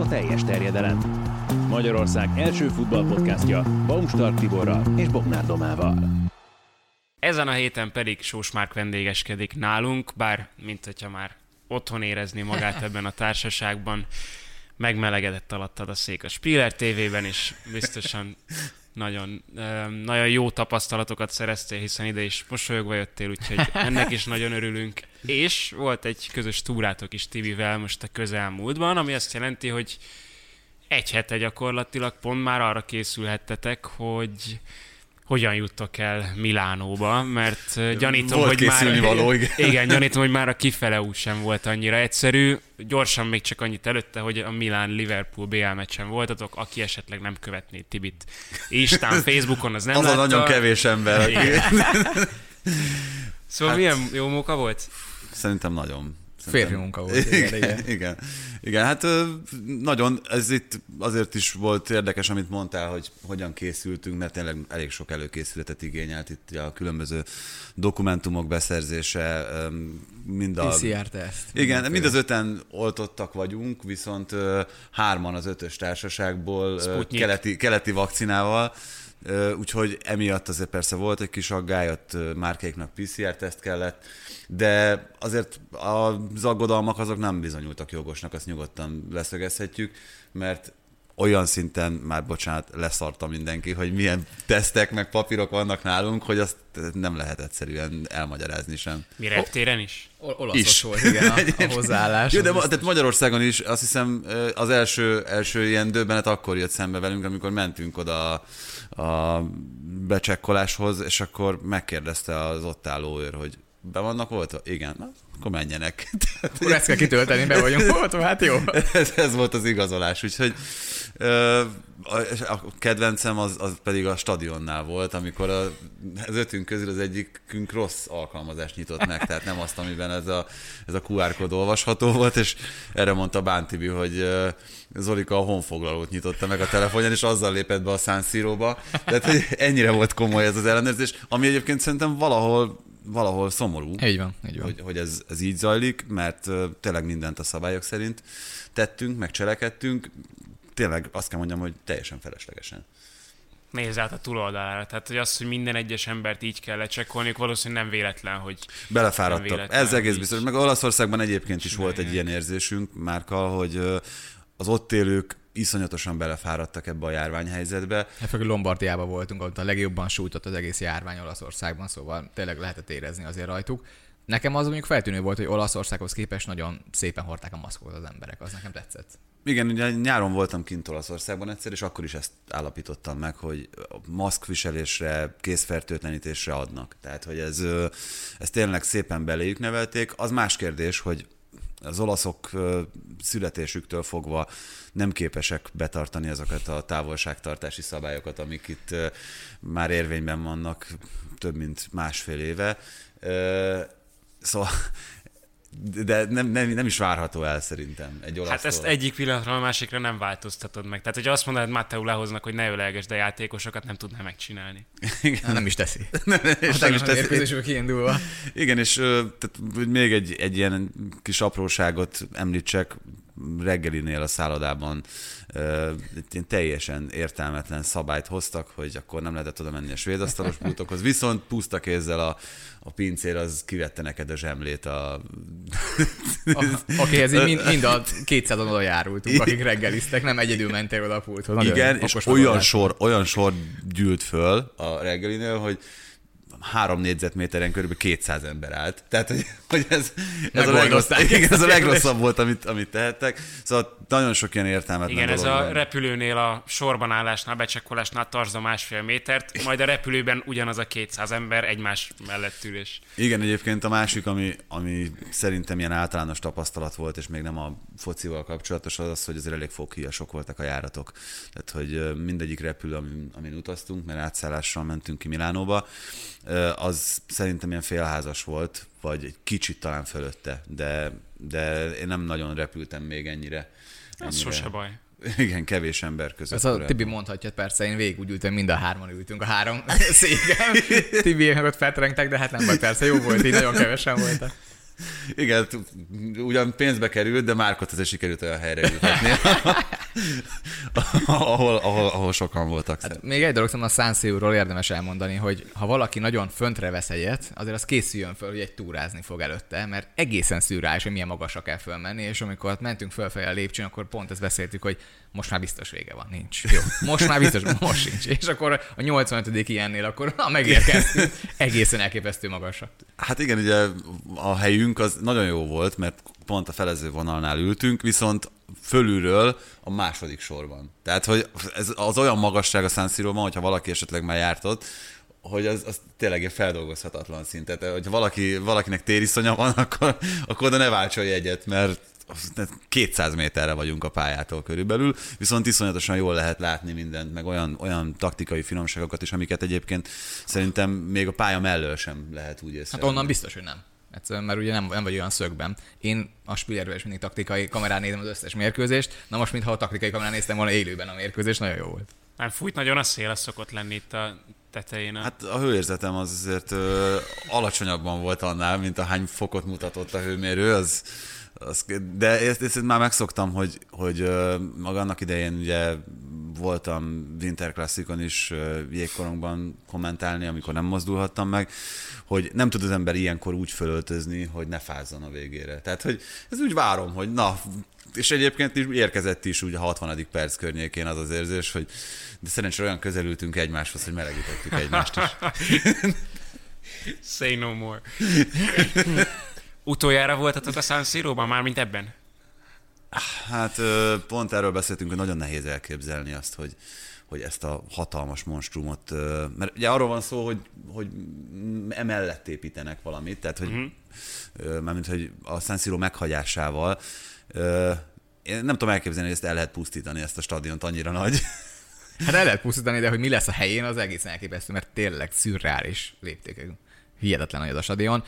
a teljes terjedelem. Magyarország első futballpodcastja Baumstark Tiborral és Bognár Domával. Ezen a héten pedig Sós Márk vendégeskedik nálunk, bár mint hogyha már otthon érezni magát ebben a társaságban, megmelegedett alattad a szék a Spiller TV-ben, és biztosan nagyon, nagyon jó tapasztalatokat szereztél, hiszen ide is mosolyogva jöttél, úgyhogy ennek is nagyon örülünk. És volt egy közös túrátok is Tibivel most a közelmúltban, ami azt jelenti, hogy egy hete gyakorlatilag pont már arra készülhettetek, hogy hogyan juttok el Milánóba, mert gyanítom, volt hogy már... való, igen. igen, gyanítom, hogy már a kifele út sem volt annyira egyszerű. Gyorsan még csak annyit előtte, hogy a Milán-Liverpool BL meccsen voltatok, aki esetleg nem követné Tibit Instán, Facebookon, az nem Az látta. a nagyon kevés ember, aki... Szóval hát, milyen jó munka volt? Szerintem nagyon. Férfi munka volt. Igen, igen. igen. igen, hát nagyon, ez itt azért is volt érdekes, amit mondtál, hogy hogyan készültünk, mert tényleg elég sok előkészületet igényelt itt a különböző dokumentumok beszerzése, mind a... PCR-teszt. Igen, mind az öten oltottak vagyunk, viszont hárman az ötös társaságból keleti, keleti vakcinával, úgyhogy emiatt azért persze volt egy kis aggály, ott márkéknak PCR-teszt kellett, de azért az aggodalmak azok nem bizonyultak jogosnak, azt nyugodtan leszögezhetjük, mert olyan szinten, már bocsánat, leszarta mindenki, hogy milyen tesztek meg papírok vannak nálunk, hogy azt nem lehet egyszerűen elmagyarázni sem. Mi reptéren is? Olaszos is. volt, igen, a, a hozzáállás. Jó, de tehát Magyarországon is azt hiszem az első, első ilyen döbbenet akkor jött szembe velünk, amikor mentünk oda a, a becsekkoláshoz, és akkor megkérdezte az ott álló őr, hogy be vannak oltva? Igen. Na, akkor menjenek. Akkor ezt kell kitölteni, be vagyunk oltva, hát jó. ez, ez volt az igazolás, úgyhogy a kedvencem az, az pedig a stadionnál volt, amikor a, az ötünk közül az egyikünk rossz alkalmazást nyitott meg, tehát nem azt, amiben ez a, ez a QR kód olvasható volt, és erre mondta Bántibi, hogy Zolika a honfoglalót nyitotta meg a telefonján, és azzal lépett be a San Siro-ba. Tehát hogy ennyire volt komoly ez az ellenőrzés, ami egyébként szerintem valahol valahol szomorú, így van, így van. Hogy, hogy ez, ez így zajlik, mert tényleg mindent a szabályok szerint tettünk, meg cselekedtünk, tényleg azt kell mondjam, hogy teljesen feleslegesen. Nézz át a túloldalára. Tehát, hogy az, hogy minden egyes embert így kell lecsekkolni, valószínűleg nem véletlen, hogy Belefáradtak. Véletlen, Ez egész biztos. Meg Olaszországban egyébként is volt egy ilyen érzésünk, Márkal, hogy az ott élők iszonyatosan belefáradtak ebbe a járványhelyzetbe. Hát főleg Lombardiában voltunk, ott a legjobban sújtott az egész járvány Olaszországban, szóval tényleg lehetett érezni azért rajtuk. Nekem az mondjuk feltűnő volt, hogy Olaszországhoz képest nagyon szépen hordták a maszkot az emberek, az nekem tetszett. Igen, ugye nyáron voltam kint Olaszországban egyszer, és akkor is ezt állapítottam meg, hogy maszkviselésre, készfertőtlenítésre adnak. Tehát, hogy ez, ez tényleg szépen beléjük nevelték. Az más kérdés, hogy az olaszok születésüktől fogva nem képesek betartani azokat a távolságtartási szabályokat, amik itt már érvényben vannak több mint másfél éve. Szóval de nem, nem, nem is várható el szerintem egy olasztól. Hát ezt egyik pillanatra a másikra nem változtatod meg. Tehát, hogy azt mondod Matteo lehoznak, hogy ne ölelges, de játékosokat nem tudná megcsinálni. Igen. Nem is teszi. nem, és nem is teszi. kiindulva. Igen, és tehát, még egy, egy ilyen kis apróságot említsek, reggelinél a szállodában egy teljesen értelmetlen szabályt hoztak, hogy akkor nem lehetett oda menni a svéd asztalos pultokhoz, viszont puszta kézzel a, a pincér az kivette neked a zsemlét a... Akihez mind, mind a 200 oda járultunk, akik reggeliztek, nem egyedül mentél oda a pulthoz. Igen, és olyan sor, olyan sor gyűlt föl a reggelinél, hogy három négyzetméteren körülbelül 200 ember állt. Tehát, hogy, hogy ez, ez, a legrosszabb, igen, ez a legrosszabb volt, amit, amit tehettek. Szóval nagyon sok ilyen értelmetlen Igen, ez a repülőnél a sorban állásnál, becsekkolásnál a másfél métert, majd a repülőben ugyanaz a 200 ember egymás mellett ülés. Igen, egyébként a másik, ami, ami szerintem ilyen általános tapasztalat volt, és még nem a focival kapcsolatos, az az, hogy azért elég foghíjasok voltak a járatok. Tehát, hogy mindegyik repülő, amin, amin utaztunk, mert átszállással mentünk ki Milánóba, az szerintem ilyen félházas volt, vagy egy kicsit talán fölötte, de, de én nem nagyon repültem még ennyire. ennyire. Ez sose baj. Igen, kevés ember között. Ez a Tibi mondhatja, persze, én végig úgy ültem, mind a hárman ültünk a három széken. Tibi ott felterengtek, de hát nem baj, persze, jó volt, így nagyon kevesen voltak. Igen, ugyan pénzbe került, de Márkot azért sikerült olyan helyre ültetni, ahol, ahol, ahol sokan voltak. Hát, Még egy dolog szerintem a San Siro-ról érdemes elmondani, hogy ha valaki nagyon föntre vesz egyet, azért az készüljön föl, hogy egy túrázni fog előtte, mert egészen szürreális, hogy milyen magasra kell fölmenni, és amikor ott mentünk fölfelé a lépcsőn, akkor pont ezt beszéltük, hogy most már biztos vége van, nincs. Jó, most már biztos, most sincs. És akkor a 85. ilyennél, akkor na, megérkeztünk, egészen elképesztő magasra. hát igen, ugye a helyünk az nagyon jó volt, mert pont a felező vonalnál ültünk, viszont fölülről a második sorban. Tehát, hogy ez az olyan magasság a San Siro-ban, hogyha valaki esetleg már járt ott, hogy az, az tényleg egy feldolgozhatatlan szint. Tehát, hogyha valaki, valakinek tériszonya van, akkor, akkor oda ne váltson egyet, mert 200 méterre vagyunk a pályától körülbelül, viszont iszonyatosan jól lehet látni mindent, meg olyan, olyan taktikai finomságokat is, amiket egyébként szerintem még a pálya mellől sem lehet úgy Hát észrevenni. onnan biztos, hogy nem. Egyszerűen, mert ugye nem, nem vagy olyan szögben. Én a Spillerről is mindig taktikai kamerán nézem az összes mérkőzést, na most mintha a taktikai kamerán néztem volna élőben a mérkőzést, nagyon jó volt. Már fújt nagyon a szél, szokott lenni itt a tetején. A... Hát a hőérzetem az azért ö, alacsonyabban volt annál, mint a hány fokot mutatott a hőmérő, az, de ezt, ezt már megszoktam, hogy, hogy maga annak idején ugye voltam Winter Classicon is jégkorongban kommentálni, amikor nem mozdulhattam meg, hogy nem tud az ember ilyenkor úgy fölöltözni, hogy ne fázzon a végére. Tehát, hogy ez úgy várom, hogy na, és egyébként is érkezett is úgy a 60. perc környékén az az érzés, hogy de szerencsére olyan közelültünk egymáshoz, hogy melegítettük egymást is. Say no more. Utoljára voltatok a San Siro-ban, már mint ebben? Hát pont erről beszéltünk, hogy nagyon nehéz elképzelni azt, hogy, hogy ezt a hatalmas monstrumot, mert ugye arról van szó, hogy, hogy emellett építenek valamit, tehát hogy, uh-huh. mármint, hogy a San Siro meghagyásával, én nem tudom elképzelni, hogy ezt el lehet pusztítani, ezt a stadiont annyira nagy. Hát el lehet pusztítani, de hogy mi lesz a helyén, az egészen elképesztő, mert tényleg szürreális léptékű. Hihetetlen nagy az a stadion.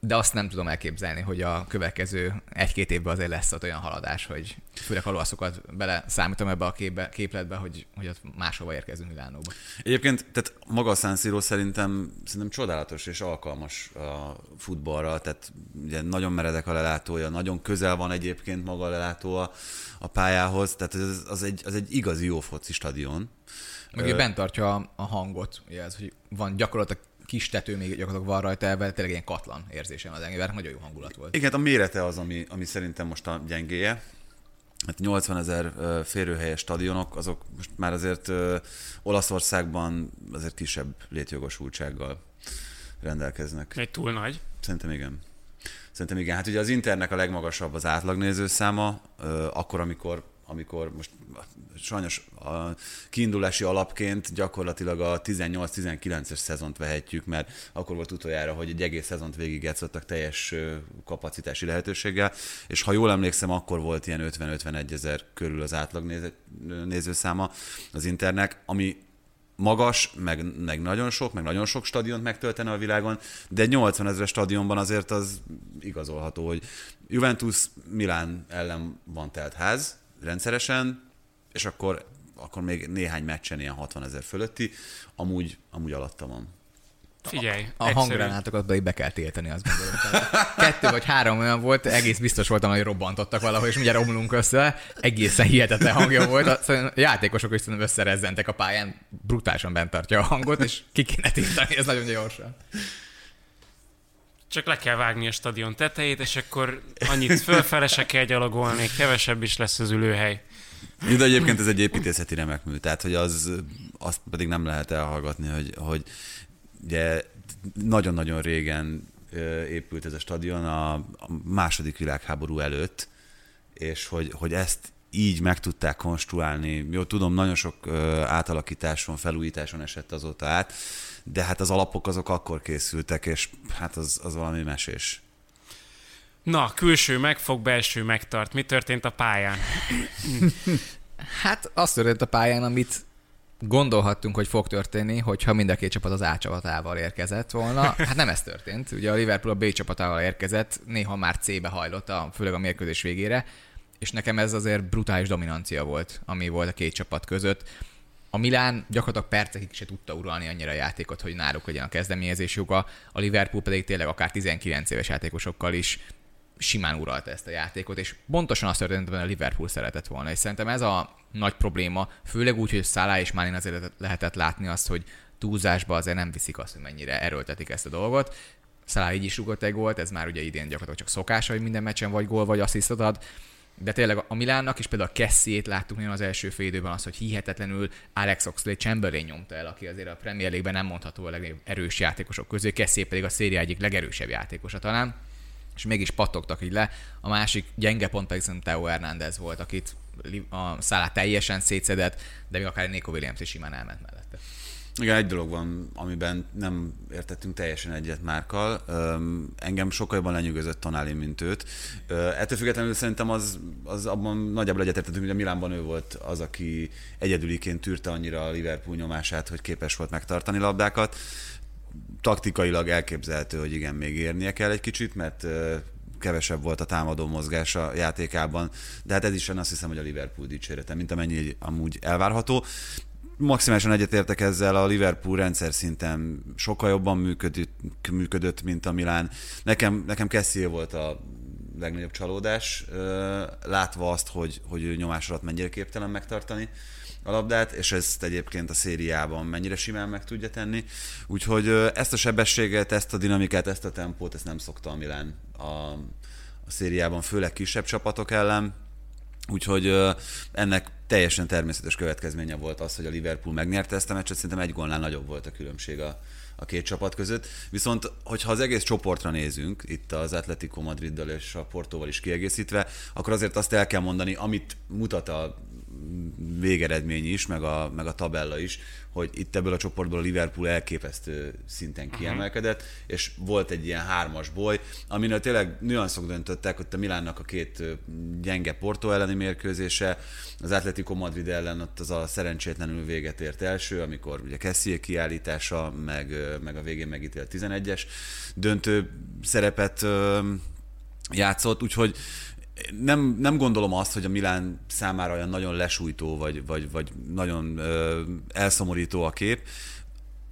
De azt nem tudom elképzelni, hogy a következő egy-két évben azért lesz ott olyan haladás, hogy főleg ha olaszokat bele számítom ebbe a képbe, képletbe, hogy, hogy ott máshova érkezünk Milánóba. Egyébként, tehát maga a San Siro szerintem, szerintem csodálatos és alkalmas a futballra, tehát ugye nagyon meredek a lelátója, nagyon közel van egyébként maga a lelátó a, a pályához, tehát ez, az, egy, az egy igazi jó foci stadion. Meg ugye bent tartja a, a hangot, ugye ez, hogy van gyakorlatilag kis tető még gyakorlatilag van rajta, ebben tényleg ilyen katlan érzésem az engem, nagyon jó hangulat volt. Igen, a mérete az, ami, ami szerintem most a gyengéje. Hát 80 ezer férőhelyes stadionok, azok most már azért Olaszországban azért kisebb létjogosultsággal rendelkeznek. Egy túl nagy. Szerintem igen. Szerintem igen. Hát ugye az Internek a legmagasabb az átlagnézőszáma, akkor, amikor amikor most sajnos a kiindulási alapként gyakorlatilag a 18-19-es szezont vehetjük, mert akkor volt utoljára, hogy egy egész szezont végigjátszottak teljes kapacitási lehetőséggel, és ha jól emlékszem, akkor volt ilyen 50-51 ezer körül az átlag néző, nézőszáma az Internek, ami magas, meg, meg nagyon sok, meg nagyon sok stadiont megtöltene a világon, de egy 80 ezeres stadionban azért az igazolható, hogy Juventus Milán ellen van telt ház rendszeresen, és akkor, akkor még néhány meccsen ilyen 60 ezer fölötti, amúgy, amúgy alatta van. Figyelj, A egyszerű. hanggranátokat be, be kell tiltani, azt gondolom. Kettő vagy három olyan volt, egész biztos voltam, hogy robbantottak valahol, és mindjárt romlunk össze. Egészen hihetetlen hangja volt. A a játékosok is szerintem összerezzentek a pályán, brutálisan bent tartja a hangot, és ki kéne tiltani, ez nagyon gyorsan. Csak le kell vágni a stadion tetejét, és akkor annyit fölfele se kell gyalogolni, kevesebb is lesz az ülőhely. De egyébként ez egy építészeti remek mű, tehát hogy az, azt pedig nem lehet elhallgatni, hogy, hogy ugye nagyon-nagyon régen épült ez a stadion a, második világháború előtt, és hogy, hogy ezt így meg tudták konstruálni. Jó, tudom, nagyon sok átalakításon, felújításon esett azóta át, de hát az alapok azok akkor készültek, és hát az, az valami mesés. Na, külső megfog, belső megtart. Mi történt a pályán? Hát az történt a pályán, amit gondolhattunk, hogy fog történni, hogyha mind a két csapat az A csapatával érkezett volna. Hát nem ez történt. Ugye a Liverpool a B csapatával érkezett, néha már C-be hajlott, a, főleg a mérkőzés végére, és nekem ez azért brutális dominancia volt, ami volt a két csapat között. a Milán gyakorlatilag percekig se tudta uralni annyira a játékot, hogy náluk legyen a kezdeményezés joga, a Liverpool pedig tényleg akár 19 éves játékosokkal is simán uralta ezt a játékot, és pontosan azt történt, a Liverpool szeretett volna. És szerintem ez a nagy probléma, főleg úgy, hogy Szalá és Málin azért lehetett látni azt, hogy túlzásba azért nem viszik azt, hogy mennyire erőltetik ezt a dolgot. Szalá így is rúgott egy gólt, ez már ugye idén gyakorlatilag csak szokása, hogy minden meccsen vagy gól, vagy asszisztot ad. De tényleg a Milánnak is például a Kessiét láttuk nagyon az első fél időben az, hogy hihetetlenül Alex Oxley Chamberlain nyomta el, aki azért a Premier League-ben nem mondható a legnagyobb erős játékosok közé, Kessie pedig a széria egyik legerősebb játékosa talán és mégis pattogtak így le. A másik gyenge pont pedig szerintem Teo Hernández volt, akit a szállát teljesen szétszedett, de még akár Nico Williams is simán elment mellette. Igen, egy dolog van, amiben nem értettünk teljesen egyet Márkal. Engem sokkal jobban lenyűgözött Tonali, mint őt. Ettől függetlenül szerintem az, az abban nagyjából egyetértettünk, hogy a Milánban ő volt az, aki egyedüliként tűrte annyira a Liverpool nyomását, hogy képes volt megtartani labdákat taktikailag elképzelhető, hogy igen, még érnie kell egy kicsit, mert kevesebb volt a támadó mozgás a játékában, de hát ez is azt hiszem, hogy a Liverpool dicsérete, mint amennyi amúgy elvárható. Maximálisan egyetértek ezzel, a Liverpool rendszer szinten sokkal jobban működött, működött mint a Milán. Nekem, nekem Kessie volt a legnagyobb csalódás, látva azt, hogy, hogy ő nyomás alatt mennyire képtelen megtartani a labdát, és ezt egyébként a szériában mennyire simán meg tudja tenni. Úgyhogy ezt a sebességet, ezt a dinamikát, ezt a tempót, ezt nem szokta a Milán a, a szériában, főleg kisebb csapatok ellen. Úgyhogy ennek teljesen természetes következménye volt az, hogy a Liverpool megnyerte ezt a meccset, szerintem egy gólnál nagyobb volt a különbség a, a két csapat között. Viszont, hogyha az egész csoportra nézünk, itt az Atletico Madriddal és a Portóval is kiegészítve, akkor azért azt el kell mondani, amit mutat a végeredmény is, meg a, meg a tabella is, hogy itt ebből a csoportból a Liverpool elképesztő szinten kiemelkedett, uh-huh. és volt egy ilyen hármas boly, aminől tényleg nüanszok döntöttek, hogy a Milánnak a két gyenge Porto elleni mérkőzése, az Atletico Madrid ellen ott az a szerencsétlenül véget ért első, amikor ugye Kessie kiállítása, meg, meg a végén megítélt 11-es döntő szerepet játszott, úgyhogy nem, nem gondolom azt, hogy a Milán számára olyan nagyon lesújtó, vagy, vagy, vagy nagyon ö, elszomorító a kép.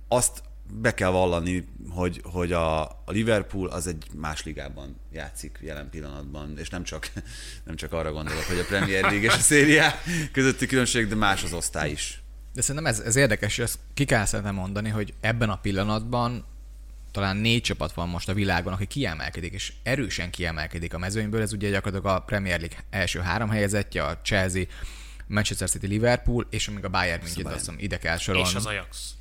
Azt be kell vallani, hogy, hogy a, a Liverpool az egy más ligában játszik jelen pillanatban, és nem csak, nem csak arra gondolok, hogy a Premier League és a szériá közötti különbség, de más az osztály is. De szerintem ez, ez érdekes, és ezt ki kell szerintem mondani, hogy ebben a pillanatban talán négy csapat van most a világon, aki kiemelkedik, és erősen kiemelkedik a mezőnyből. Ez ugye gyakorlatilag a Premier League első három helyezettje, a Chelsea, Manchester City, Liverpool, és amíg a Bayern München, azt hiszem, ide kell sorolni. És az Ajax.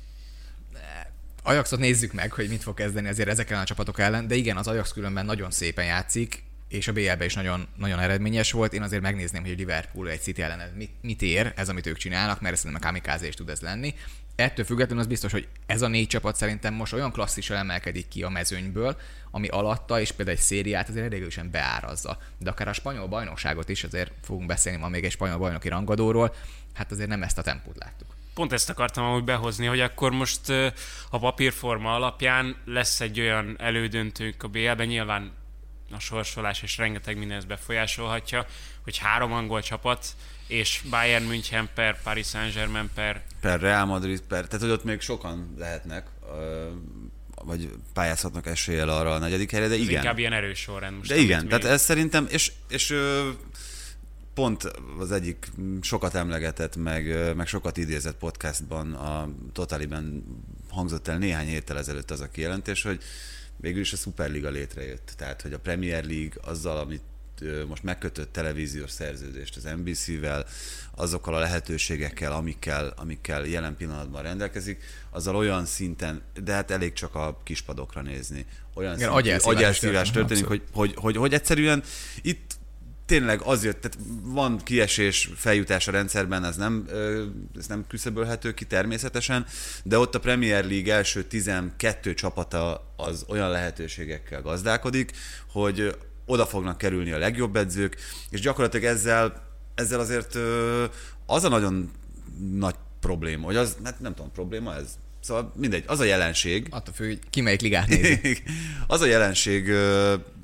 Ajaxot nézzük meg, hogy mit fog kezdeni azért ezeken a csapatok ellen, de igen, az Ajax különben nagyon szépen játszik, és a BL-ben is nagyon, nagyon eredményes volt. Én azért megnézném, hogy a Liverpool egy City ellen mit, mit ér ez, amit ők csinálnak, mert szerintem a kamikáze is tud ez lenni ettől függetlenül az biztos, hogy ez a négy csapat szerintem most olyan klasszisen emelkedik ki a mezőnyből, ami alatta, és például egy szériát azért erősen beárazza. De akár a spanyol bajnokságot is, azért fogunk beszélni ma még egy spanyol bajnoki rangadóról, hát azért nem ezt a tempót láttuk. Pont ezt akartam amúgy behozni, hogy akkor most a papírforma alapján lesz egy olyan elődöntőnk a BL-ben, nyilván a sorsolás és rengeteg minden ezt befolyásolhatja, hogy három angol csapat és Bayern München per Paris Saint-Germain per... Per Real Madrid per... Tehát, hogy ott még sokan lehetnek, vagy pályázhatnak eséllyel arra a negyedik helyre, de ez igen. inkább ilyen erős sorrend most. De igen, tehát ez szerintem, és, és pont az egyik sokat emlegetett, meg, meg sokat idézett podcastban, a Totaliben hangzott el néhány héttel ezelőtt az a kijelentés, hogy végül is a Superliga létrejött. Tehát, hogy a Premier League azzal, amit most megkötött televíziós szerződést az NBC-vel, azokkal a lehetőségekkel, amikkel, amikkel jelen pillanatban rendelkezik, azzal olyan szinten, de hát elég csak a kispadokra nézni, olyan Igen, szinten agyelszívás történik, hogy, hogy, hogy, hogy egyszerűen itt tényleg azért, tehát van kiesés, feljutás a rendszerben, ez nem, ez nem küszöbölhető ki természetesen, de ott a Premier League első 12 csapata az olyan lehetőségekkel gazdálkodik, hogy oda fognak kerülni a legjobb edzők, és gyakorlatilag ezzel, ezzel azért az a nagyon nagy probléma, hogy az, hát nem tudom, probléma ez, Szóval mindegy, az a jelenség. Attól függ, hogy ki melyik ligát nézi. az a jelenség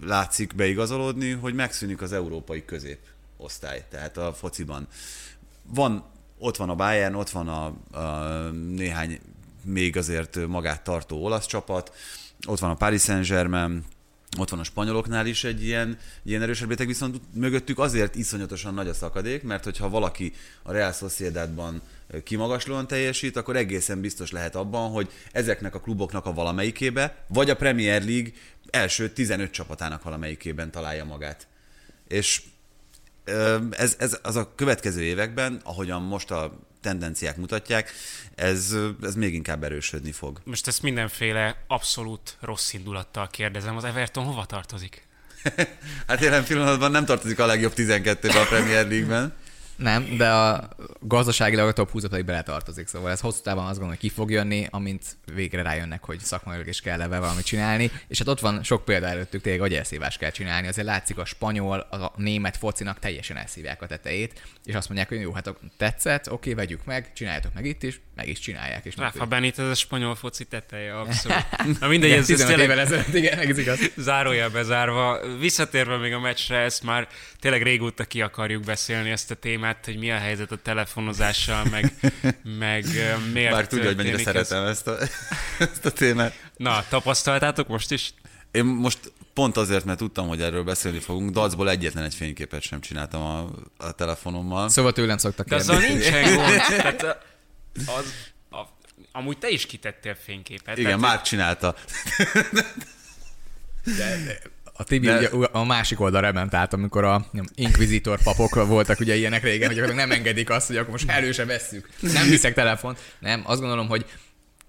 látszik beigazolódni, hogy megszűnik az európai középosztály, tehát a fociban. Van ott van a Bayern, ott van a, a néhány még azért magát tartó olasz csapat, ott van a Paris Saint-Germain, ott van a spanyoloknál is egy ilyen, ilyen erősebb réteg, viszont mögöttük azért iszonyatosan nagy a szakadék, mert hogyha valaki a Real Sociedadban kimagaslóan teljesít, akkor egészen biztos lehet abban, hogy ezeknek a kluboknak a valamelyikébe, vagy a Premier League első 15 csapatának valamelyikében találja magát. És ez, ez az a következő években, ahogyan most a tendenciák mutatják, ez, ez még inkább erősödni fog. Most ezt mindenféle abszolút rossz indulattal kérdezem, az Everton hova tartozik? hát jelen pillanatban nem tartozik a legjobb 12-be a Premier League-ben. Nem, de a gazdaságilag a top 20 pedig beletartozik, szóval ez hosszú távon azt gondolom, hogy ki fog jönni, amint végre rájönnek, hogy szakmailag is kell ebben valamit csinálni, és hát ott van sok példa előttük, tényleg hogy elszívást kell csinálni, azért látszik a spanyol, a német focinak teljesen elszívják a tetejét, és azt mondják, hogy jó, hát tetszett, oké, vegyük meg, csináljátok meg itt is, meg is csinálják. És Rafa Benitez a spanyol foci teteje, abszolút. Na mindegy, ez, ez tényleg ezelőtt, igen, ez igaz. zárója bezárva. Visszatérve még a meccsre, ezt már tényleg régóta ki akarjuk beszélni ezt a témát, hogy mi a helyzet a telefonozással, meg, meg miért Már tudja, hogy mennyire ez... szeretem ezt a, ezt a témát. Na, tapasztaltátok most is? Én most pont azért, mert tudtam, hogy erről beszélni fogunk, dacból egyetlen egy fényképet sem csináltam a, a telefonommal. Szóval tőlem szoktak De azzal nincsen gond. Tehát az, a, amúgy te is kitettél fényképet. Igen, tehát, már csinálta. De, de a Tibi de... ugye a másik oldalra ment át, amikor a inkvizitor papok voltak ugye ilyenek régen, hogy nem engedik azt, hogy akkor most előse vesszük. Nem viszek telefont. Nem, azt gondolom, hogy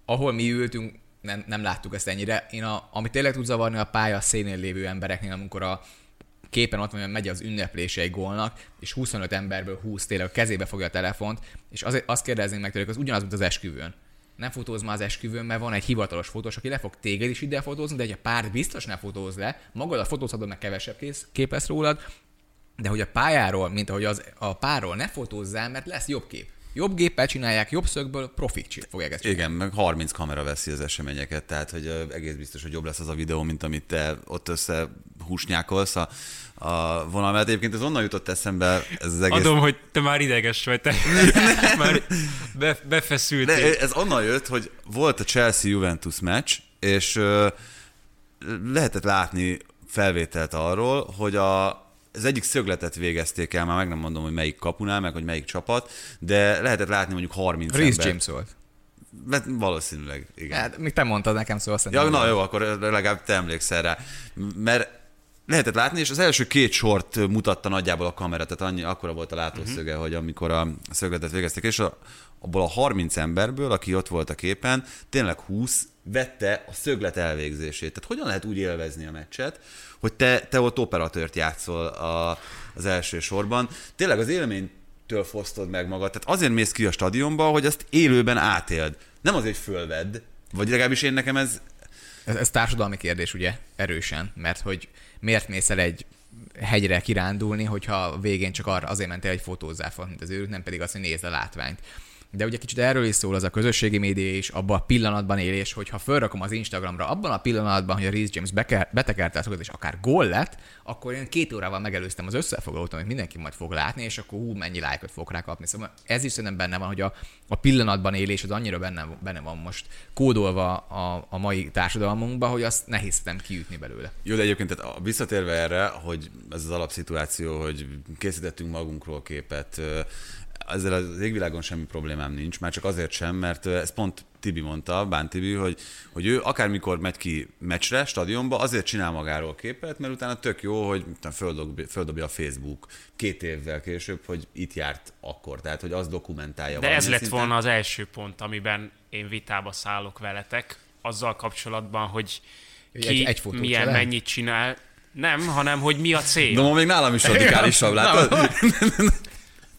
ahol mi ültünk, nem, nem láttuk ezt ennyire. Én a, ami tényleg tud zavarni a pálya szénél lévő embereknél, amikor a képen ott van, megy az ünneplése egy gólnak, és 25 emberből 20 tényleg a kezébe fogja a telefont, és azért azt kérdeznénk meg tőlük, az ugyanaz, mint az esküvőn. Nem fotóz már az esküvőn, mert van egy hivatalos fotós, aki le fog téged is ide fotózni, de egy a párt biztos nem fotóz le, magad a fotózhatod, meg kevesebb kép lesz rólad, de hogy a pályáról, mint ahogy az, a párról ne fotózzál, mert lesz jobb kép. Jobb géppel csinálják, jobb szögből, profik fogják ezt csinálni. Igen, meg 30 kamera veszi az eseményeket, tehát hogy egész biztos, hogy jobb lesz az a videó, mint amit te ott össze húsnyákolsz a, a vonal, mert egyébként ez onnan jutott eszembe ez az egész... Adom, hogy te már ideges vagy, te már be, befeszültél. De ez onnan jött, hogy volt a Chelsea-Juventus meccs, és uh, lehetett látni felvételt arról, hogy a, az egyik szögletet végezték el, már meg nem mondom, hogy melyik kapunál, meg hogy melyik csapat, de lehetett látni mondjuk 30 Reece ember. James volt. Mert valószínűleg, igen. Hát, még te mondtad nekem, szóval Ja, na jó, akkor legalább te emlékszel rá. Mert lehetett látni, és az első két sort mutatta nagyjából a kamera, tehát annyi, akkora volt a látószöge, uh-huh. hogy amikor a szögletet végezték, és a, abból a 30 emberből, aki ott volt a képen, tényleg 20 vette a szöglet elvégzését. Tehát hogyan lehet úgy élvezni a meccset, hogy te, te ott operatőrt játszol a, az első sorban. Tényleg az élménytől fosztod meg magad. Tehát azért mész ki a stadionba, hogy ezt élőben átéld. Nem azért, hogy fölvedd, vagy legalábbis én nekem ez... Ez, ez társadalmi kérdés, ugye? Erősen, mert hogy miért mész el egy hegyre kirándulni, hogyha végén csak arra azért mentél egy fotózzál, mint az őrük, nem pedig azt, hogy nézd a látványt. De ugye kicsit erről is szól az a közösségi média és abban a pillanatban élés, hogy ha felrakom az Instagramra, abban a pillanatban, hogy a Reece James betekerte a és akár gól lett, akkor én két órával megelőztem az összefoglalót, amit mindenki majd fog látni, és akkor hú, mennyi lájkot fog rá kapni. Szóval ez is szerintem benne van, hogy a, a pillanatban élés az annyira benne, benne van most kódolva a, a mai társadalmunkba, hogy azt nehéz kiütni belőle. Jó, de egyébként tehát visszatérve erre, hogy ez az alapszituáció, hogy készítettünk magunkról képet, ezzel az égvilágon semmi problémám nincs, már csak azért sem, mert ez pont Tibi mondta, Bán Tibi, hogy, hogy ő akármikor megy ki meccsre, stadionba, azért csinál magáról képet, mert utána tök jó, hogy földobja, földobja a Facebook két évvel később, hogy itt járt akkor, tehát hogy az dokumentálja. De ez lett szinten. volna az első pont, amiben én vitába szállok veletek, azzal kapcsolatban, hogy ki egy, egy milyen, csinál? mennyit csinál. Nem, hanem hogy mi a cél. De ma még nálam is radikálisabb, látod?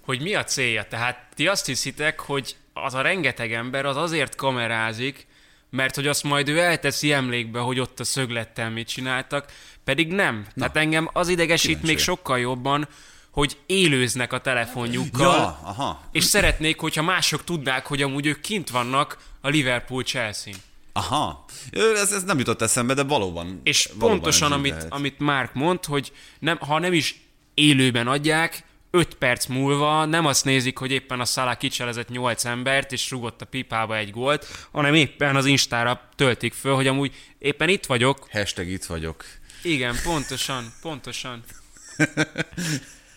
hogy mi a célja. Tehát ti azt hiszitek, hogy az a rengeteg ember az azért kamerázik, mert hogy azt majd ő elteszi emlékbe, hogy ott a szöglettel mit csináltak, pedig nem. Na, Tehát engem az idegesít kíváncsi. még sokkal jobban, hogy élőznek a telefonjukkal, ja, aha. és szeretnék, hogyha mások tudnák, hogy amúgy ők kint vannak a Liverpool Chelsea. Aha, ez, ez nem jutott eszembe, de valóban. És valóban pontosan, amit, amit Mark mond, hogy nem, ha nem is élőben adják, 5 perc múlva nem azt nézik, hogy éppen a Salah kicselezett 8 embert, és rugott a pipába egy gólt, hanem éppen az Instára töltik föl, hogy amúgy éppen itt vagyok. Hashtag itt vagyok. Igen, pontosan, pontosan.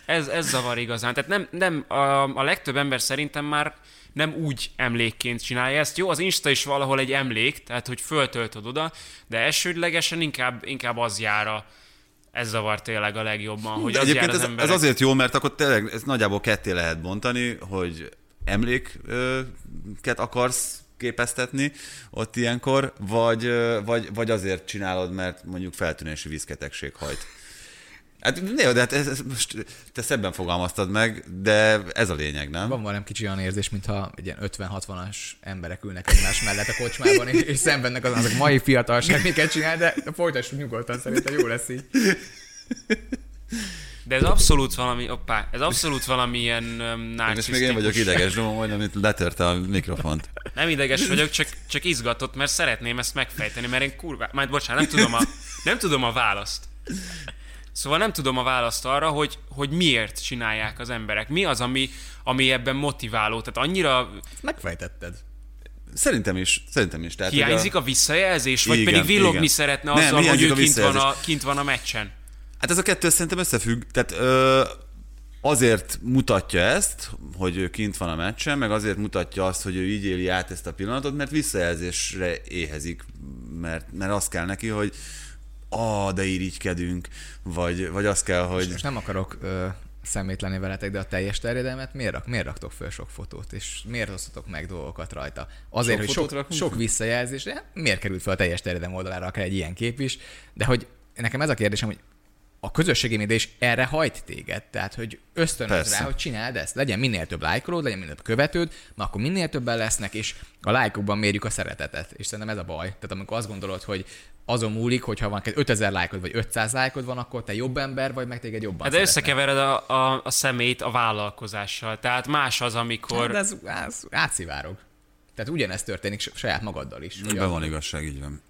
Ez, ez zavar igazán. Tehát nem, nem a, a legtöbb ember szerintem már nem úgy emlékként csinálja ezt. Jó, az Insta is valahol egy emlék, tehát hogy föltöltöd oda, de elsődlegesen inkább, inkább az jár a, ez zavar tényleg a legjobban, hogy az egyébként az ez, emberek. ez azért jó, mert akkor tényleg ez nagyjából ketté lehet bontani, hogy emléket akarsz képeztetni ott ilyenkor, vagy, vagy, vagy azért csinálod, mert mondjuk feltűnési vízketegség hajt. Hát néha, de hát ez, ez most te szebben fogalmaztad meg, de ez a lényeg, nem? Van valami kicsi olyan érzés, mintha egy ilyen 50-60-as emberek ülnek egymás mellett a kocsmában, és, és szenvednek azon, azok mai fiatalság miket csinál, de folytassuk nyugodtan, szerintem jó lesz így. De ez abszolút valami, oppá, ez abszolút valami ilyen um, Most még narcisztikus. én vagyok ideges, Doma, majdnem itt letörte a mikrofont. Nem ideges vagyok, csak, csak izgatott, mert szeretném ezt megfejteni, mert én kurva... Majd bocsánat, nem tudom a, nem tudom a választ. Szóval nem tudom a választ arra, hogy, hogy miért csinálják az emberek. Mi az, ami, ami ebben motiváló? Tehát annyira Megfejtetted. Szerintem is, szerintem is. Tehát, hiányzik a visszajelzés, vagy Igen, pedig villogni igen. szeretne Nem, azzal, hogy ő a kint van, a, kint van a meccsen. Hát ez a kettő szerintem összefügg. Tehát ö, azért mutatja ezt, hogy ő kint van a meccsen, meg azért mutatja azt, hogy ő így éli át ezt a pillanatot, mert visszajelzésre éhezik, mert, mert azt kell neki, hogy ah, de irigykedünk, vagy, vagy azt kell, hogy... Most nem akarok ö, szemétlenni veletek, de a teljes terjedelmet miért, rak, miért raktok föl sok fotót, és miért osztotok meg dolgokat rajta? Azért, Sok hogy sok, sok visszajelzés, de miért került fel a teljes terjedelem oldalára akár egy ilyen kép is, de hogy nekem ez a kérdésem, hogy a közösségi média is erre hajt téged, tehát hogy ösztönöz Persze. rá, hogy csináld ezt, legyen minél több lájkolód, legyen minél több követőd, mert akkor minél többen lesznek, és a lájkokban mérjük a szeretetet, és szerintem ez a baj. Tehát amikor azt gondolod, hogy azon múlik, hogyha van 5000 lájkod, vagy 500 lájkod van, akkor te jobb ember vagy, meg téged jobban Hát de szeretnek. összekevered a, a, a szemét a vállalkozással. Tehát más az, amikor... Hát, de ez, ez átszivárog. Tehát ugyanezt történik saját magaddal is. az- van igazság, így van.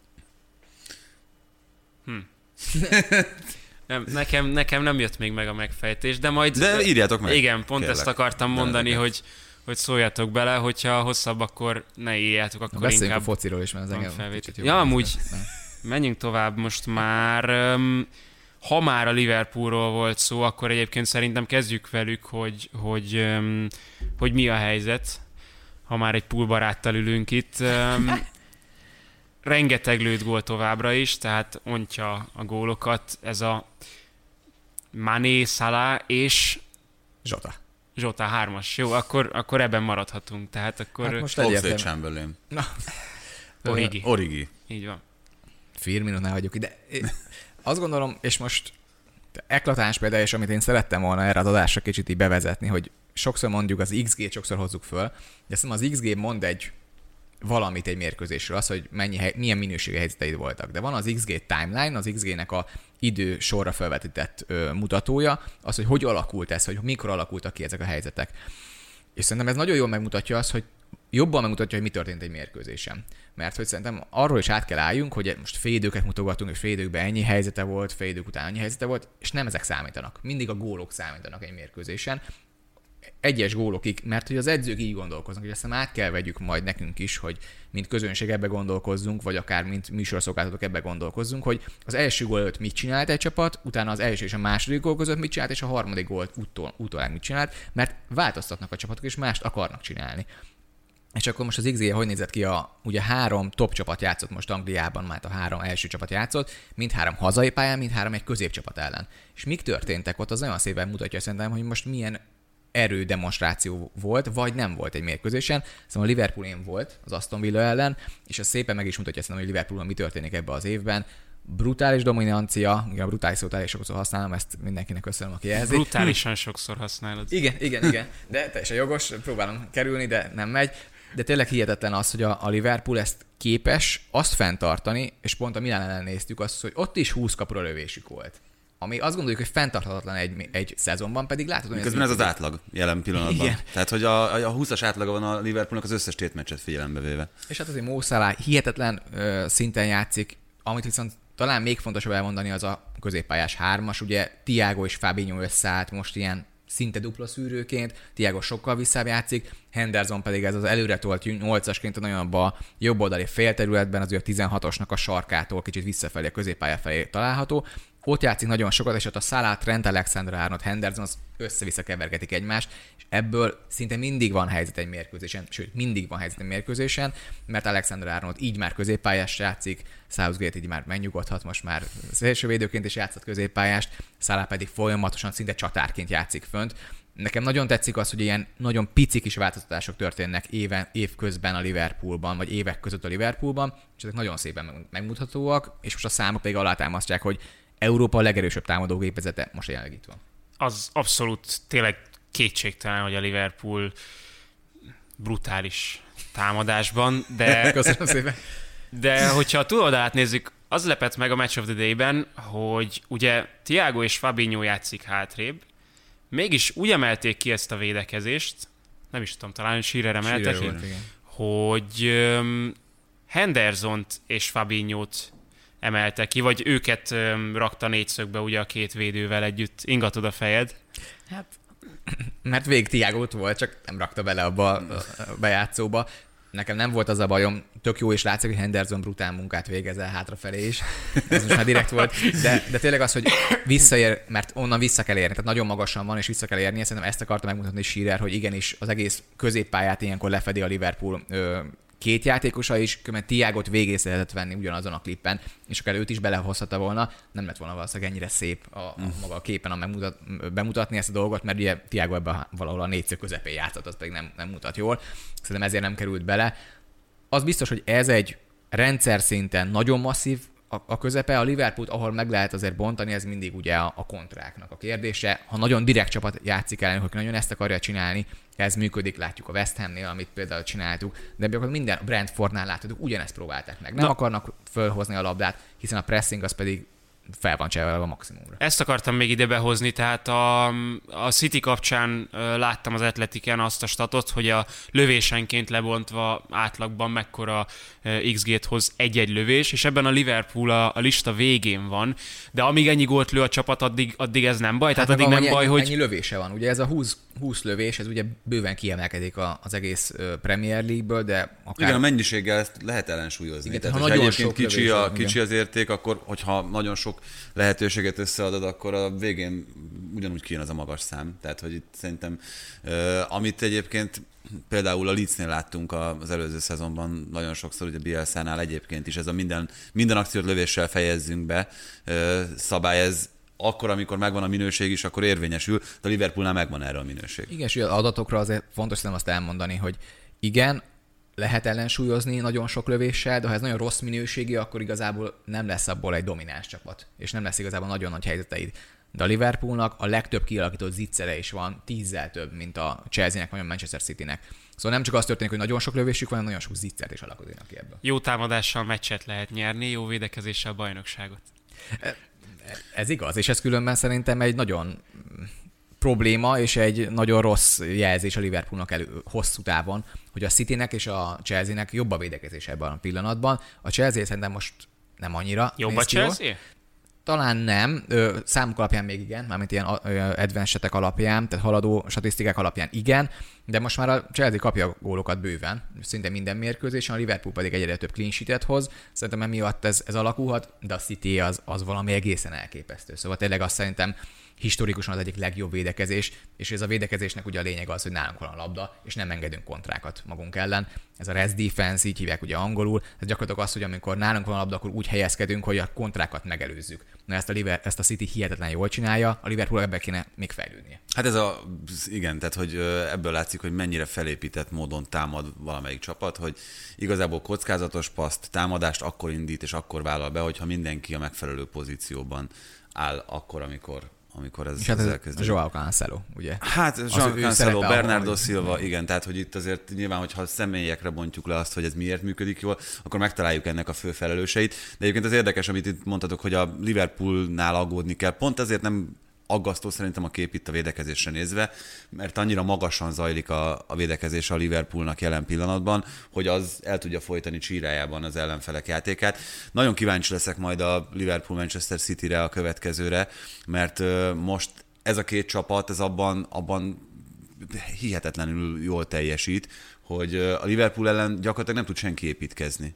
Nem, nekem, nekem nem jött még meg a megfejtés, de majd... De írjátok meg, Igen, pont kérlek. ezt akartam mondani, hogy, hogy szóljatok bele, hogyha hosszabb, akkor ne írjátok, Na, akkor Beszéljünk inkább a fociról is, mert van engem Ja, amúgy érdekel. Menjünk tovább most már. Ha már a Liverpoolról volt szó, akkor egyébként szerintem kezdjük velük, hogy, hogy, hogy mi a helyzet, ha már egy poolbaráttal ülünk itt. Rengeteg lőtt gól továbbra is, tehát ontja a gólokat. Ez a Mané, Salah és Zsota. Zsota hármas. Jó, akkor, akkor ebben maradhatunk. Tehát akkor Hát most Oxlade. Chamberlain. Na, Origi. Origi. Így van. Firmino-nál vagyok ide. Én Azt gondolom, és most eklatáns példa, és amit én szerettem volna erre az adásra kicsit így bevezetni, hogy sokszor mondjuk az XG-t sokszor hozzuk föl, de szerintem az XG mond egy valamit egy mérkőzésről, az, hogy mennyi, milyen minőségi helyzeteid voltak. De van az XG timeline, az XG-nek a idő sorra felvetített ö, mutatója, az, hogy hogy alakult ez, hogy mikor alakultak ki ezek a helyzetek. És szerintem ez nagyon jól megmutatja azt, hogy jobban megmutatja, hogy mi történt egy mérkőzésen. Mert hogy szerintem arról is át kell álljunk, hogy most félidőket mutogatunk, és félidőkben ennyi helyzete volt, félidők után annyi helyzete volt, és nem ezek számítanak. Mindig a gólok számítanak egy mérkőzésen. Egyes gólokig, mert hogy az edzők így gondolkoznak, és ezt át kell vegyük majd nekünk is, hogy mint közönség ebbe gondolkozzunk, vagy akár mint műsorszolgáltatók ebbe gondolkozzunk, hogy az első gól előtt mit csinált egy csapat, utána az első és a második gól között mit csinált, és a harmadik gólt utol, utólag mit csinált, mert változtatnak a csapatok, és mást akarnak csinálni. És akkor most az XG hogy nézett ki? A, ugye három top csapat játszott most Angliában, már a három első csapat játszott, mind három hazai pályán, mind három egy középcsapat ellen. És mik történtek ott, az nagyon szépen mutatja szerintem, hogy most milyen erődemonstráció volt, vagy nem volt egy mérkőzésen. Szóval a Liverpool én volt az Aston Villa ellen, és ez szépen meg is mutatja szerintem, hogy Liverpoolban mi történik ebbe az évben. Brutális dominancia, igen, a brutális szót elég sokszor használom, ezt mindenkinek köszönöm, aki jelzi. Brutálisan sokszor használod. Igen, igen, igen. De teljesen jogos, próbálom kerülni, de nem megy. De tényleg hihetetlen az, hogy a, a Liverpool ezt képes azt fenntartani, és pont a Milán ellen néztük azt, hogy ott is 20 kapura lövésük volt. Ami azt gondoljuk, hogy fenntarthatatlan egy, egy szezonban, pedig látod, hogy Közben ez az átlag jelen pillanatban. Igen. Tehát, hogy a, a 20-as átlaga van a Liverpoolnak az összes tétmeccset figyelembe véve. És hát azért Mo Salah hihetetlen ö, szinten játszik, amit viszont talán még fontosabb elmondani az a középpályás hármas, ugye Tiago és Fabinho összeállt most ilyen szinte dupla szűrőként, Tiago sokkal visszább játszik, Henderson pedig ez az előre tolt 8-asként nagyon a jobb oldali félterületben, az ő a 16-osnak a sarkától kicsit visszafelé, a középpálya felé található. Ott játszik nagyon sokat, és ott a Salah, Trent Alexander Arnold, Henderson az össze-vissza kevergetik egymást, és ebből szinte mindig van helyzet egy mérkőzésen, sőt, mindig van helyzet egy mérkőzésen, mert Alexander Arnold így már középpályás játszik, Southgate így már megnyugodhat, most már szélsővédőként is játszott középpályást, Salah pedig folyamatosan szinte csatárként játszik fönt. Nekem nagyon tetszik az, hogy ilyen nagyon pici kis változtatások történnek éve, év közben a Liverpoolban, vagy évek között a Liverpoolban, és ezek nagyon szépen megmutathatóak, és most a számok pedig alátámasztják, hogy Európa a legerősebb támadógépezete most jelenleg itt van. Az abszolút tényleg kétségtelen, hogy a Liverpool brutális támadásban, de... Köszönöm szépen. De hogyha a túloldalát nézzük, az lepett meg a Match of the Day-ben, hogy ugye Tiago és Fabinho játszik hátrébb, mégis úgy emelték ki ezt a védekezést, nem is tudom, talán Shearer emelte ki, hogy um, Henderson-t és Fabinho-t emelte ki, vagy őket rakta négyszögbe ugye a két védővel együtt. Ingatod a fejed? Hát, mert végig Tiago volt, csak nem rakta bele abba a bejátszóba nekem nem volt az a bajom, tök jó, és látszik, hogy Henderson brutál munkát végez el hátrafelé is. Ez most már direkt volt. De, de tényleg az, hogy visszaér, mert onnan vissza kell érni, tehát nagyon magasan van, és vissza kell érni. Szerintem ezt akarta megmutatni Schirrer, hogy igenis az egész középpályát ilyenkor lefedi a Liverpool ö, két játékosa is, különben Tiagot végész lehetett venni ugyanazon a klippen, és akár őt is belehozhatta volna, nem lett volna valószínűleg ennyire szép a, a mm. maga a képen a megmutat, bemutatni ezt a dolgot, mert ugye Tiago ebben valahol a négyszög közepén játszott, az pedig nem, nem mutat jól. Szerintem ezért nem került bele. Az biztos, hogy ez egy rendszer szinten nagyon masszív a, a közepe, a Liverpool, ahol meg lehet azért bontani, ez mindig ugye a, a kontráknak a kérdése. Ha nagyon direkt csapat játszik ellen, hogy nagyon ezt akarja csinálni, ez működik, látjuk a West Hamnél, amit például csináltuk, de akkor minden Brentfordnál láthatjuk, ugyanezt próbálták meg. Nem Na. akarnak fölhozni a labdát, hiszen a pressing az pedig fel van cserélve a maximumra. Ezt akartam még ide behozni, tehát a, a City kapcsán láttam az Atletiken azt a statot, hogy a lövésenként lebontva átlagban mekkora XG-t hoz egy-egy lövés, és ebben a Liverpool a, a lista végén van, de amíg ennyi gólt lő a csapat, addig, addig ez nem baj, hát tehát addig nem baj, ennyi, hogy... Ennyi lövése van, ugye ez a 20, 20 lövés, ez ugye bőven kiemelkedik az egész Premier League-ből, de akár... Igen, a mennyiséggel ezt lehet ellensúlyozni. Igen, tehát, ha nagyon sok kicsi, a, kicsi az érték, akkor hogyha nagyon sok lehetőséget összeadod, akkor a végén ugyanúgy kijön az a magas szám. Tehát, hogy itt szerintem, amit egyébként például a Leedsnél láttunk az előző szezonban nagyon sokszor, ugye Bielszánál egyébként is ez a minden, minden akciót lövéssel fejezzünk be szabály, ez akkor, amikor megvan a minőség is, akkor érvényesül, de a Liverpoolnál megvan erre a minőség. Igen, és adatokra azért fontos nem azt elmondani, hogy igen, lehet ellensúlyozni nagyon sok lövéssel, de ha ez nagyon rossz minőségi, akkor igazából nem lesz abból egy domináns csapat, és nem lesz igazából nagyon nagy helyzeteid. De a Liverpoolnak a legtöbb kialakított zicsere is van, tízzel több, mint a Chelsea-nek vagy a Manchester City-nek. Szóval nem csak az történik, hogy nagyon sok lövésük van, hanem nagyon sok zicsert is alakulnak ki ebből. Jó támadással meccset lehet nyerni, jó védekezéssel bajnokságot. E, ez igaz, és ez különben szerintem egy nagyon probléma és egy nagyon rossz jelzés a Liverpoolnak elő, hosszú távon, hogy a Citynek és a Chelsea-nek jobb a védekezés ebben a pillanatban. A Chelsea szerintem most nem annyira. Jobb a Chelsea? Jól. Talán nem, ö, számok alapján még igen, mármint ilyen advanced alapján, tehát haladó statisztikák alapján igen, de most már a Chelsea kapja a gólokat bőven, szinte minden mérkőzésen, a Liverpool pedig egyre több clean sheet hoz, szerintem emiatt ez, ez alakulhat, de a City az, az valami egészen elképesztő. Szóval tényleg azt szerintem historikusan az egyik legjobb védekezés, és ez a védekezésnek ugye a lényeg az, hogy nálunk van a labda, és nem engedünk kontrákat magunk ellen. Ez a rest defense, így hívják ugye angolul, ez gyakorlatilag az, hogy amikor nálunk van a labda, akkor úgy helyezkedünk, hogy a kontrákat megelőzzük. Na ezt a, Liver, ezt a City hihetetlen jól csinálja, a Liverpool ebben kéne még fejlődnie. Hát ez a, igen, tehát hogy ebből látszik, hogy mennyire felépített módon támad valamelyik csapat, hogy igazából kockázatos paszt, támadást akkor indít és akkor vállal be, hogyha mindenki a megfelelő pozícióban áll akkor, amikor amikor ez, és hát ez elkezdődik. Joao Cancelo, ugye? Hát Joao Cancelo, Bernardo ahol, Silva, igen, tehát hogy itt azért nyilván, hogyha személyekre bontjuk le azt, hogy ez miért működik jól, akkor megtaláljuk ennek a fő felelőseit. De egyébként az érdekes, amit itt mondtatok, hogy a Liverpoolnál aggódni kell. Pont ezért nem aggasztó szerintem a kép itt a védekezésre nézve, mert annyira magasan zajlik a, a védekezés a Liverpoolnak jelen pillanatban, hogy az el tudja folytani csírájában az ellenfelek játékát. Nagyon kíváncsi leszek majd a Liverpool-Manchester City-re a következőre, mert most ez a két csapat, ez abban, abban hihetetlenül jól teljesít, hogy a Liverpool ellen gyakorlatilag nem tud senki építkezni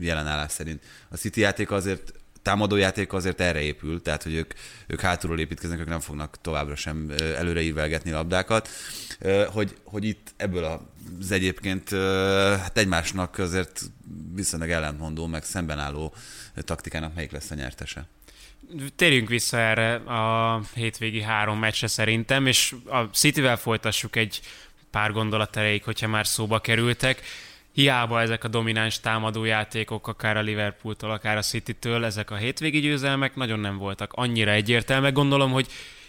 jelen állás szerint. A City játék azért támadójáték azért erre épül, tehát hogy ők, ők hátulról építkeznek, ők nem fognak továbbra sem előre írvelgetni labdákat, hogy, hogy itt ebből az egyébként hát egymásnak azért viszonylag ellentmondó, meg szemben álló taktikának melyik lesz a nyertese? Térjünk vissza erre a hétvégi három meccsre szerintem, és a Cityvel folytassuk egy pár gondolat erejéig, hogyha már szóba kerültek hiába ezek a domináns támadójátékok, akár a Liverpooltól, akár a City-től, ezek a hétvégi győzelmek nagyon nem voltak annyira egyértelműek. Gondolom, hogy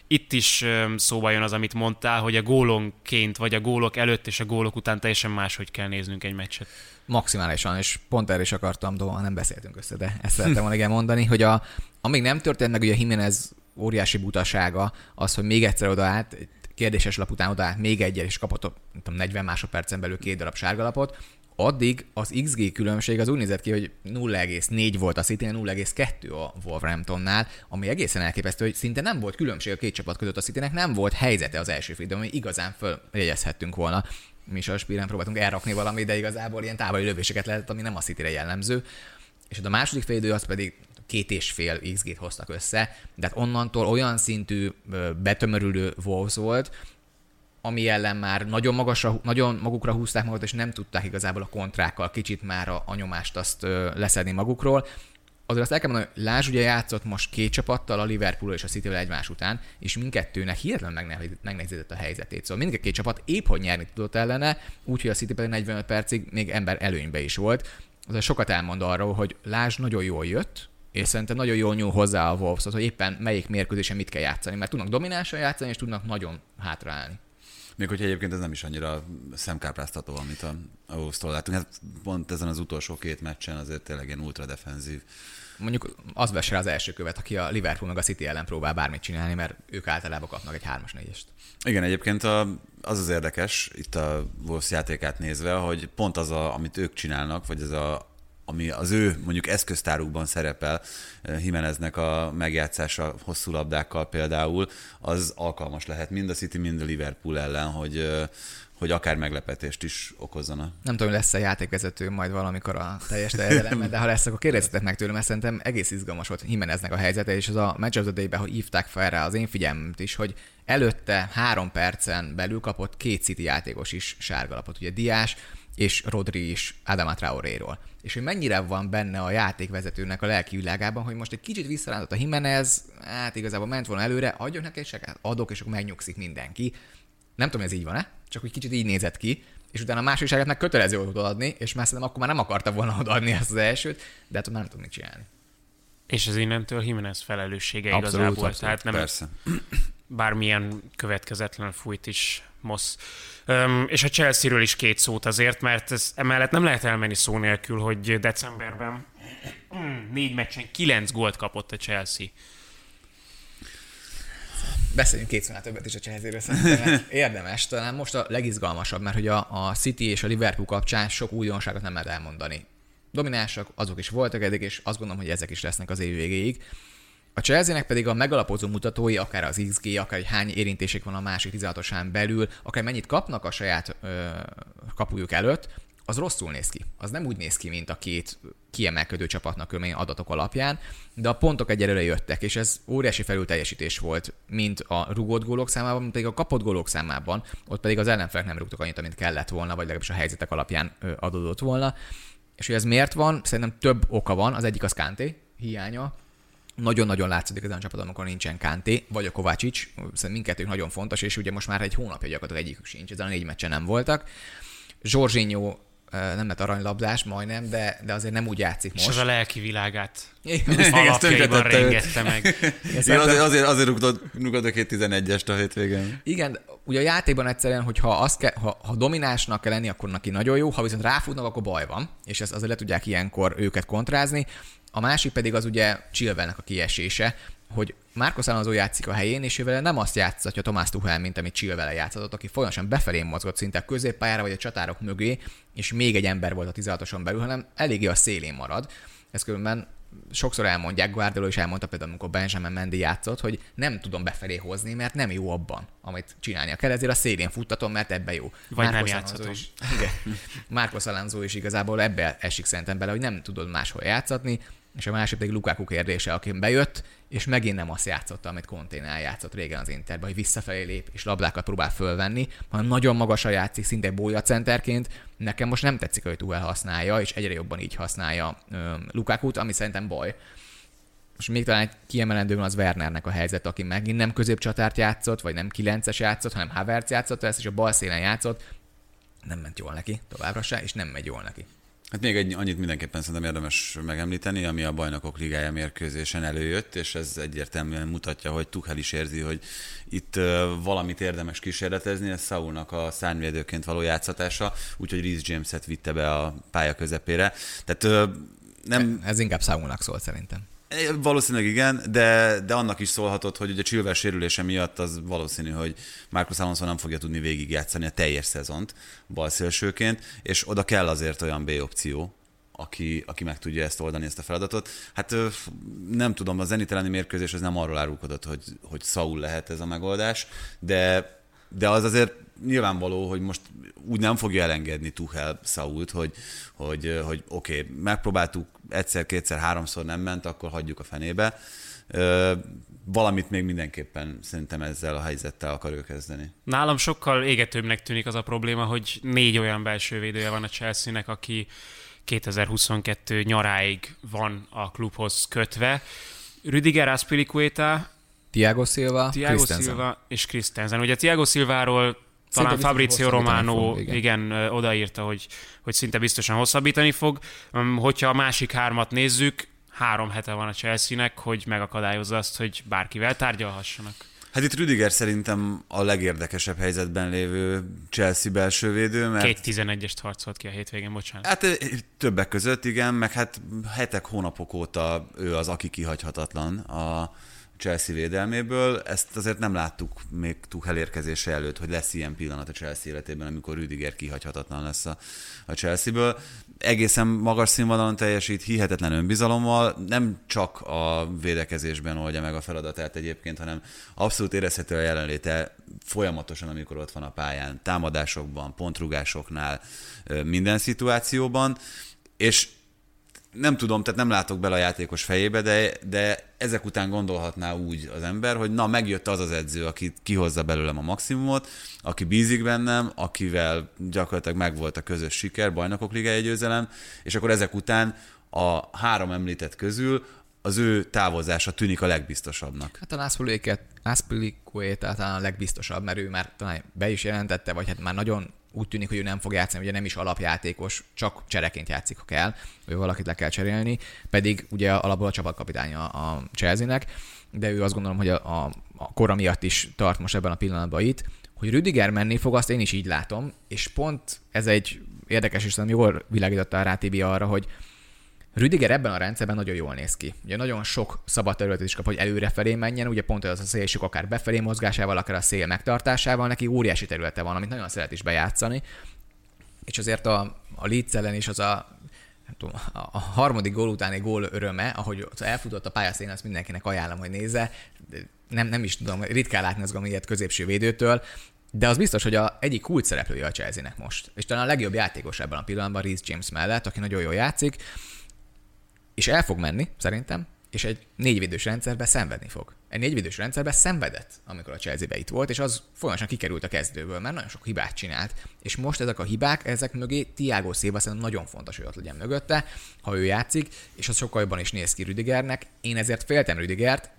itt is szóba jön az, amit mondtál, hogy a gólonként, vagy a gólok előtt és a gólok után teljesen máshogy kell néznünk egy meccset. Maximálisan, és pont erre is akartam, de nem beszéltünk össze, de ezt szerettem volna igen mondani, hogy a, amíg nem történt meg ugye Jimenez óriási butasága, az, hogy még egyszer odaállt, kérdéses lap után odaállt még egyet, és kapott tudom, 40 másodpercen belül két darab sárgalapot, addig az XG különbség az úgy nézett ki, hogy 0,4 volt a city 0,2 a Wolverhamptonnál, ami egészen elképesztő, hogy szinte nem volt különbség a két csapat között a city nem volt helyzete az első félidőben, ami igazán följegyezhettünk volna. Mi is a spíren próbáltunk elrakni valami, de igazából ilyen távoli lövéseket lehetett, ami nem a city jellemző. És a második félidő az pedig két és fél XG-t hoztak össze, de hát onnantól olyan szintű betömörülő Wolves volt, ami ellen már nagyon, magasra, nagyon magukra húzták magukat, és nem tudták igazából a kontrákkal kicsit már a, a nyomást azt ö, leszedni magukról. Azért azt el kell mondani, hogy Lázs ugye játszott most két csapattal, a Liverpool és a city egymás után, és mindkettőnek hihetetlen megnehezített a helyzetét. Szóval mindkét két csapat épp hogy nyerni tudott ellene, úgyhogy a City pedig 45 percig még ember előnybe is volt. Azért sokat elmond arról, hogy Lázs nagyon jól jött, és szerintem nagyon jól nyúl hozzá a Wolves, hogy éppen melyik mérkőzésen mit kell játszani, mert tudnak dominánsan játszani, és tudnak nagyon hátraállni. Még hogyha egyébként ez nem is annyira szemkápráztató, amit a, a Wolves-tól látunk. Hát pont ezen az utolsó két meccsen azért tényleg ilyen ultra defenzív. Mondjuk az vesse az első követ, aki a Liverpool meg a City ellen próbál bármit csinálni, mert ők általában kapnak egy 3-as 4 Igen, egyébként a, az az érdekes, itt a Wolves játékát nézve, hogy pont az, a, amit ők csinálnak, vagy ez a, ami az ő mondjuk eszköztárukban szerepel, Jimeneznek a megjátszása hosszú labdákkal például, az alkalmas lehet mind a City, mind a Liverpool ellen, hogy hogy akár meglepetést is okozzana. Nem tudom, lesz a játékvezető majd valamikor a teljes terjedelemben, de ha lesz, akkor kérdezzetek meg tőlem, mert szerintem egész izgalmas volt Jimeneznek a helyzete, és az a Match of the Day-ben, hogy hívták fel rá az én figyelmet is, hogy előtte három percen belül kapott két City játékos is sárgalapot. Ugye Diás és Rodri is Adama Traoréról. És hogy mennyire van benne a játékvezetőnek a lelki világában, hogy most egy kicsit visszarántott a Jimenez, hát igazából ment volna előre, adjon neki egy segát, adok, és akkor megnyugszik mindenki. Nem tudom, ez így van-e, csak hogy kicsit így nézett ki, és utána a meg kötelező volt odaadni, és már szerintem akkor már nem akarta volna odaadni ezt az elsőt, de hát nem tudom mit csinálni. És ez innentől Jimenez felelőssége abszolút, igazából. Abszolút, tehát nem persze. bármilyen következetlen fújt is Mosz. Um, és a Chelsea-ről is két szót azért, mert ez, emellett nem lehet elmenni szó nélkül, hogy decemberben négy meccsen kilenc gólt kapott a Chelsea. Beszéljünk kétszer többet is a Chelsea-ről szerintem. Érdemes, talán most a legizgalmasabb, mert hogy a, a City és a Liverpool kapcsán sok újdonságot nem lehet elmondani. Dominánsak, azok is voltak eddig, és azt gondolom, hogy ezek is lesznek az év végéig. A chelsea pedig a megalapozó mutatói, akár az XG, akár hogy hány érintésük van a másik 16-osán belül, akár mennyit kapnak a saját ö, kapujuk előtt, az rosszul néz ki. Az nem úgy néz ki, mint a két kiemelkedő csapatnak körülmény adatok alapján, de a pontok egyelőre jöttek, és ez óriási felülteljesítés volt, mint a rugott gólok számában, mint pedig a kapott gólok számában, ott pedig az ellenfelek nem rúgtak annyit, amit kellett volna, vagy legalábbis a helyzetek alapján adódott volna. És hogy ez miért van? Szerintem több oka van. Az egyik az Kanté hiánya, nagyon-nagyon látszik ezen a csapaton, amikor nincsen Kanté, vagy a Kovácsics, szerintem mindkettők nagyon fontos, és ugye most már egy hónapja gyakorlatilag egyikük sincs, ezen a négy meccsen nem voltak. Zsorzsinyó nem lett aranylabdás majdnem, de, de azért nem úgy játszik most. És az a lelki világát alapjaiban rengette meg. Igen, azért, azért, azért rúgtad, rúgtad a két 11-est a hétvégén. Igen, ugye a játékban egyszerűen, hogyha azt ke, ha, ha dominánsnak kell lenni, akkor neki nagyon jó, ha viszont ráfutnak, akkor baj van, és ezt azért le tudják ilyenkor őket kontrázni. A másik pedig az ugye Chilwellnek a kiesése, hogy Márkos Alonso játszik a helyén, és ővel nem azt játszatja Tomás Tuchel, mint amit Chilwell játszott, aki folyamatosan befelé mozgott szinte a középpályára vagy a csatárok mögé, és még egy ember volt a 16-oson belül, hanem eléggé a szélén marad. Ez különben sokszor elmondják, Guardiola is elmondta például, amikor Benjamin Mendy játszott, hogy nem tudom befelé hozni, mert nem jó abban, amit csinálnia kell, ezért a szélén futtatom, mert ebbe jó. Vagy nem Marcos játszhatom. Is, igen. Marcos Alonso is igazából ebbe esik szerintem bele, hogy nem tudod máshol játszatni, és a másik pedig Lukaku kérdése, aki bejött, és megint nem azt játszotta, amit Conténál játszott régen az Interben, hogy visszafelé lép, és labdákat próbál fölvenni, hanem nagyon magasra játszik, szinte centerként. Nekem most nem tetszik, hogy Tuchel használja, és egyre jobban így használja Lukakut, ami szerintem baj. Most még talán kiemelendő az Wernernek a helyzet, aki megint nem középcsatárt játszott, vagy nem kilences játszott, hanem Havertz játszott, ezt is a bal szélen játszott. Nem ment jól neki, továbbra se, és nem megy jól neki. Hát még egy, annyit mindenképpen szerintem érdemes megemlíteni, ami a bajnokok ligája mérkőzésen előjött, és ez egyértelműen mutatja, hogy Tuchel is érzi, hogy itt valamit érdemes kísérletezni, ez Saulnak a szárnyvédőként való játszatása, úgyhogy Reece James-et vitte be a pálya közepére. Tehát nem, Ez inkább Saulnak szólt szerintem. Valószínűleg igen, de, de annak is szólhatott, hogy ugye Chilwell sérülése miatt az valószínű, hogy Marcus Alonso nem fogja tudni végigjátszani a teljes szezont balszélsőként, és oda kell azért olyan B opció, aki, aki meg tudja ezt oldani, ezt a feladatot. Hát nem tudom, a zeniteleni mérkőzés az nem arról árulkodott, hogy, hogy Saul lehet ez a megoldás, de, de az azért nyilvánvaló, hogy most úgy nem fogja elengedni Tuchel Sault, hogy, hogy, hogy oké, okay, megpróbáltuk egyszer, kétszer, háromszor nem ment, akkor hagyjuk a fenébe. Valamit még mindenképpen szerintem ezzel a helyzettel akar ő kezdeni. Nálam sokkal égetőbbnek tűnik az a probléma, hogy négy olyan belső védője van a Chelsea-nek, aki 2022 nyaráig van a klubhoz kötve. Rüdiger Aspilicueta, Thiago Silva, Thiago Christensen. Silva és Christensen. Ugye Thiago Silváról talán Fabrizio Romano igen. igen. odaírta, hogy, hogy szinte biztosan hosszabbítani fog. Hogyha a másik hármat nézzük, három hete van a Chelsea-nek, hogy megakadályozza azt, hogy bárkivel tárgyalhassanak. Hát itt Rüdiger szerintem a legérdekesebb helyzetben lévő Chelsea belső védő, mert Két 11-est harcolt ki a hétvégén, bocsánat. Hát többek között, igen, meg hát hetek, hónapok óta ő az, aki kihagyhatatlan a Chelsea védelméből. Ezt azért nem láttuk még Tuchel érkezése előtt, hogy lesz ilyen pillanat a Chelsea életében, amikor Rüdiger kihagyhatatlan lesz a, a Chelsea-ből. Egészen magas színvonalon teljesít, hihetetlen önbizalommal, nem csak a védekezésben oldja meg a feladatát egyébként, hanem abszolút érezhető a jelenléte folyamatosan, amikor ott van a pályán, támadásokban, pontrugásoknál, minden szituációban, és nem tudom, tehát nem látok bele a játékos fejébe, de, de ezek után gondolhatná úgy az ember, hogy na, megjött az az edző, aki kihozza belőlem a maximumot, aki bízik bennem, akivel gyakorlatilag megvolt a közös siker, bajnokok ligája győzelem, és akkor ezek után a három említett közül az ő távozása tűnik a legbiztosabbnak. Hát a Aspilicueta talán a legbiztosabb, mert ő már talán be is jelentette, vagy hát már nagyon úgy tűnik, hogy ő nem fog játszani, ugye nem is alapjátékos, csak csereként játszik, ha kell, ő valakit le kell cserélni, pedig ugye alapból a csapatkapitánya a Chelsea-nek, de ő azt gondolom, hogy a, a, a kora miatt is tart most ebben a pillanatban itt, hogy Rüdiger menni fog, azt én is így látom, és pont ez egy érdekes, és szerintem jól világította rá Tibi arra, hogy Rüdiger ebben a rendszerben nagyon jól néz ki. Ugye nagyon sok szabad területet is kap, hogy előrefelé menjen, ugye pont az a szélsük akár befelé mozgásával, akár a szél megtartásával, neki óriási területe van, amit nagyon szeret is bejátszani. És azért a, a Leeds ellen is az a, a harmadik gól utáni gól öröme, ahogy elfutott a pályaszín, azt mindenkinek ajánlom, hogy nézze. Nem, nem is tudom, ritkán látni az ilyet középső védőtől, de az biztos, hogy a egyik kult szereplője a Chelsea-nek most. És talán a legjobb játékos ebben a pillanatban Reece James mellett, aki nagyon jól játszik, és el fog menni, szerintem, és egy négyvédős rendszerbe szenvedni fog. Egy négyvédős rendszerbe szenvedett, amikor a Chelsea-be itt volt, és az folyamatosan kikerült a kezdőből, mert nagyon sok hibát csinált. És most ezek a hibák, ezek mögé Tiago Silva szerintem nagyon fontos, hogy ott legyen mögötte, ha ő játszik, és az sokkal jobban is néz ki Rüdigernek. Én ezért féltem Rüdigert,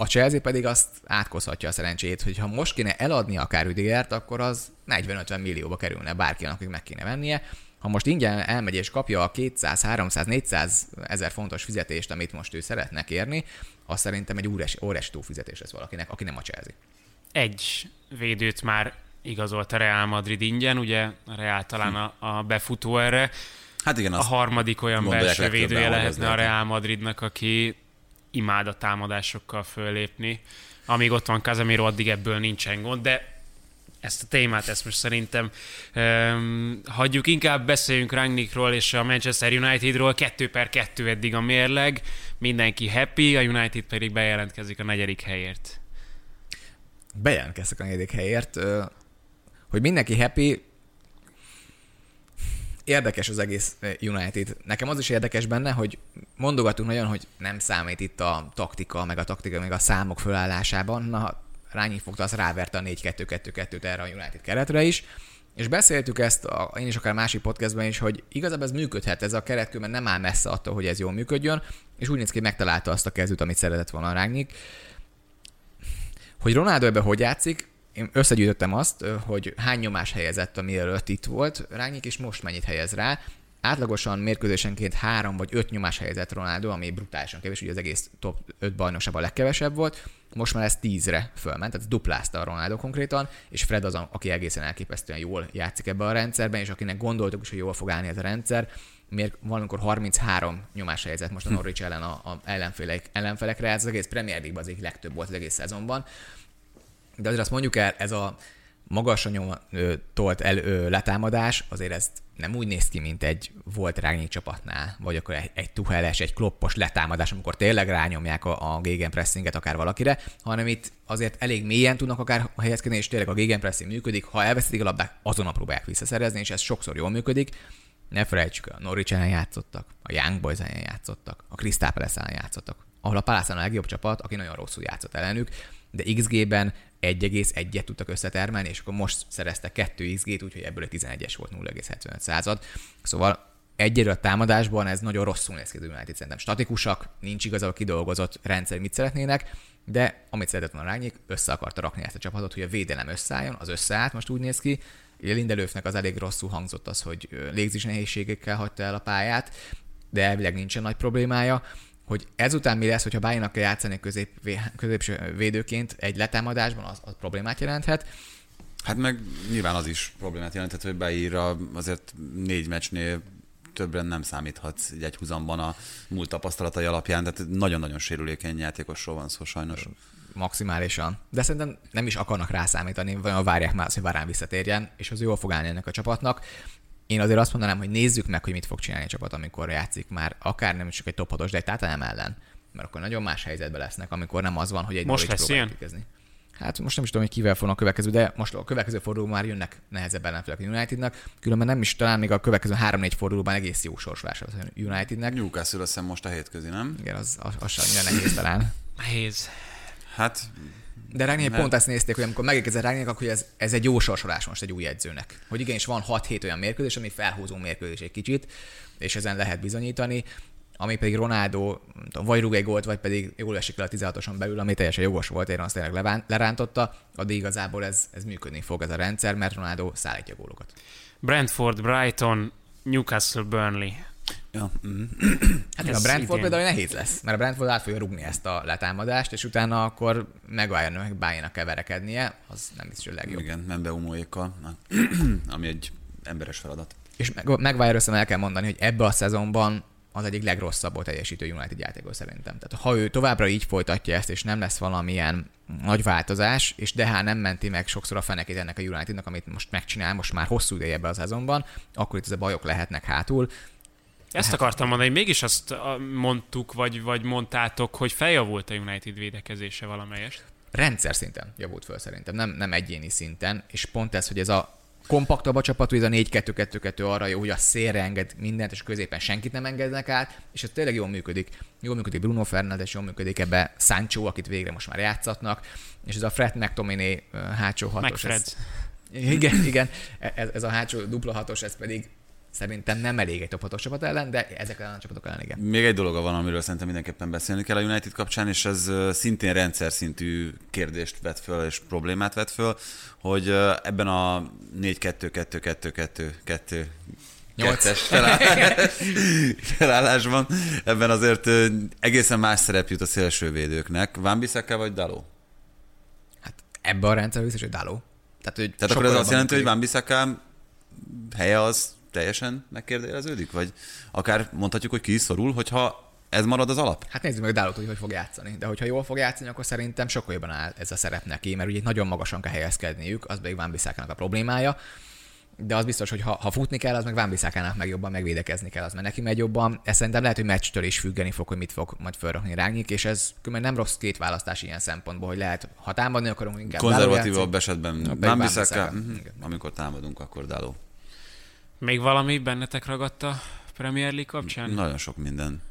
a Chelsea pedig azt átkozhatja a szerencsét, hogy ha most kéne eladni akár Rüdigert, akkor az 40-50 millióba kerülne bárkinek, akik meg kéne vennie. Ha most ingyen elmegy és kapja a 200, 300, 400 ezer fontos fizetést, amit most ő szeretne kérni, az szerintem egy óriási, óriási túlfizetés lesz valakinek, aki nem a Chelsea. Egy védőt már igazolt a Real Madrid ingyen, ugye a Real talán a, a befutó erre. Hát igen, A harmadik olyan belső védője lehetne a. Real Madridnak, aki imád a támadásokkal föllépni. Amíg ott van Casemiro, addig ebből nincsen gond, de ezt a témát, ezt most szerintem um, hagyjuk, inkább beszéljünk Rangnickról és a Manchester Unitedról, 2 per 2 eddig a mérleg, mindenki happy, a United pedig bejelentkezik a negyedik helyért. Bejelentkeztek a negyedik helyért, hogy mindenki happy, érdekes az egész United. Nekem az is érdekes benne, hogy mondogatunk nagyon, hogy nem számít itt a taktika, meg a taktika, meg a számok fölállásában. Na, Rányi fogta, az ráverte a 4-2-2-2-t erre a United keretre is. És beszéltük ezt, a, én is akár másik podcastban is, hogy igazából ez működhet, ez a keret, mert nem áll messze attól, hogy ez jól működjön, és úgy néz ki, megtalálta azt a kezdőt, amit szeretett volna Rányik. Hogy Ronaldo ebbe hogy játszik, én összegyűjtöttem azt, hogy hány nyomás helyezett, ami előtt itt volt Rányik, és most mennyit helyez rá. Átlagosan mérkőzésenként három vagy öt nyomás helyezett Ronaldo, ami brutálisan kevés, ugye az egész top 5 bajnokságban a legkevesebb volt. Most már ez tízre fölment, tehát duplázta a Ronaldo konkrétan, és Fred az, aki egészen elképesztően jól játszik ebbe a rendszerben, és akinek gondoltuk is, hogy jól fog állni ez a rendszer, miért valamikor 33 nyomás helyezett most a Norwich ellen a, a ellenfelek, ellenfelekre, ez az egész Premier League-ban az egyik legtöbb volt az egész szezonban. De azért azt mondjuk el, ez a magasan tolt el, ö, letámadás, azért ez nem úgy néz ki, mint egy volt rányi csapatnál, vagy akkor egy, egy tuheles, egy kloppos letámadás, amikor tényleg rányomják a, a gegenpressinget akár valakire, hanem itt azért elég mélyen tudnak akár helyezkedni, és tényleg a gegenpressing működik, ha elveszítik a labdát, azonnal próbálják visszaszerezni, és ez sokszor jól működik. Ne felejtsük, a Norwich ellen játszottak, a Young Boys játszottak, a Crystal Palace játszottak, ahol a Palace a legjobb csapat, aki nagyon rosszul játszott ellenük, de XG-ben 1,1-et tudtak összetermelni, és akkor most szereztek 2 XG-t, úgyhogy ebből egy 11-es volt 0,75 század. Szóval egyre a támadásban ez nagyon rosszul néz ki az United, szerintem statikusak, nincs igazából kidolgozott rendszer, mit szeretnének, de amit szeretett volna Rányék, össze akarta rakni ezt a csapatot, hogy a védelem összeálljon, az összeállt, most úgy néz ki. Lindelőfnek az elég rosszul hangzott az, hogy légzés nehézségekkel hagyta el a pályát, de elvileg nincsen nagy problémája hogy ezután mi lesz, hogyha Bájnak kell játszani közép, középső védőként egy letámadásban, az, az problémát jelenthet. Hát meg nyilván az is problémát jelenthet, hogy beírra azért négy meccsnél többre nem számíthatsz egy húzamban a múlt tapasztalatai alapján, tehát nagyon-nagyon sérülékeny játékosról van szó sajnos. Maximálisan. De szerintem nem is akarnak rászámítani, vagy várják már, hogy Varán visszatérjen, és az jól fog állni ennek a csapatnak én azért azt mondanám, hogy nézzük meg, hogy mit fog csinálni a csapat, amikor játszik már, akár nem csak egy top 6 de egy Tottenham ellen. Mert akkor nagyon más helyzetben lesznek, amikor nem az van, hogy egy most lesz ilyen? Hát most nem is tudom, hogy kivel fognak a következő, de most a következő fordulóban már jönnek nehezebb ellenfelek a Unitednak. Különben nem is talán még a következő 3-4 fordulóban egész jó sorsolás a Unitednek. Newcastle azt most a hétközi, nem? Igen, az, az, az sem nehéz talán. Nehéz. Hát de Ragnék pont ezt nézték, hogy amikor megérkezett Ragnék, akkor ez, ez egy jó sorsolás most egy új edzőnek. Hogy igenis van 6-7 olyan mérkőzés, ami felhúzó mérkőzés egy kicsit, és ezen lehet bizonyítani ami pedig Ronaldo vagy rúg egy gólt, vagy pedig jól esik el a 16-oson belül, ami teljesen jogos volt, én azt tényleg lerántotta, addig igazából ez, ez működni fog ez a rendszer, mert Ronaldo szállítja gólokat. Brentford, Brighton, Newcastle, Burnley. Ja. Mm. Hát a Brentford például nehéz lesz, mert a Brentford át fogja rugni ezt a letámadást, és utána akkor Maguire meg Bayern keverekednie, az nem is a legjobb. Igen, Membeumóékkal, ami egy emberes feladat. És Maguire össze el kell mondani, hogy ebbe a szezonban az egyik legrosszabb teljesítő United játékos szerintem. Tehát ha ő továbbra így folytatja ezt, és nem lesz valamilyen nagy változás, és Dehá nem menti meg sokszor a fenekét ennek a Unitednak, amit most megcsinál, most már hosszú ideje ebbe a szezonban, akkor itt ez a bajok lehetnek hátul. Ezt akartam mondani, hogy mégis azt mondtuk, vagy, vagy mondtátok, hogy feljavult a United védekezése valamelyest. Rendszer szinten javult föl szerintem, nem, nem egyéni szinten, és pont ez, hogy ez a kompaktabb a csapat, hogy ez a 4-2-2-2 arra jó, hogy a szélre enged mindent, és középen senkit nem engednek át, és ez tényleg jól működik. Jól működik Bruno Fernandes, jól működik ebbe Sancho, akit végre most már játszatnak, és ez a Fred McTominay hátsó hatos. Ez, igen, igen, ez, ez, a hátsó dupla hatos, ez pedig Szerintem nem elég egy top 6 csapat ellen, de ezek ellen a csapatok ellen igen. Még egy dolog van, amiről szerintem mindenképpen beszélni kell a United kapcsán, és ez szintén rendszer szintű kérdést vet föl és problémát vet föl, hogy ebben a 4-2-2-2-2-2 kettes felállásban. Ebben azért egészen más szerep jut a szélsővédőknek. Van Bissaka vagy Daló? Hát ebben a rendszer biztos, hogy Daló. Tehát, hogy Tehát akkor ez azt jelenti, hogy Van Bissaka helye az teljesen megkérdeződik? Vagy akár mondhatjuk, hogy ki is szorul, hogyha Ez marad az alap? Hát nézzük meg Dálót, hogy hogy fog játszani. De hogyha jól fog játszani, akkor szerintem sokkal jobban áll ez a szerep neki, mert ugye nagyon magasan kell helyezkedniük, az pedig Van a problémája. De az biztos, hogy ha, ha futni kell, az meg Van meg jobban megvédekezni kell, az mert neki megy jobban. Ez szerintem lehet, hogy meccstől is függeni fog, hogy mit fog majd felrakni Rányik, és ez nem rossz két választás ilyen szempontból, hogy lehet, ha támadni akarunk, inkább Konzervatívabb esetben Van Bissaka, mhm. Amikor támadunk, akkor Dáló. Még valami bennetek ragadt a Premier League kapcsán? Nagyon sok minden.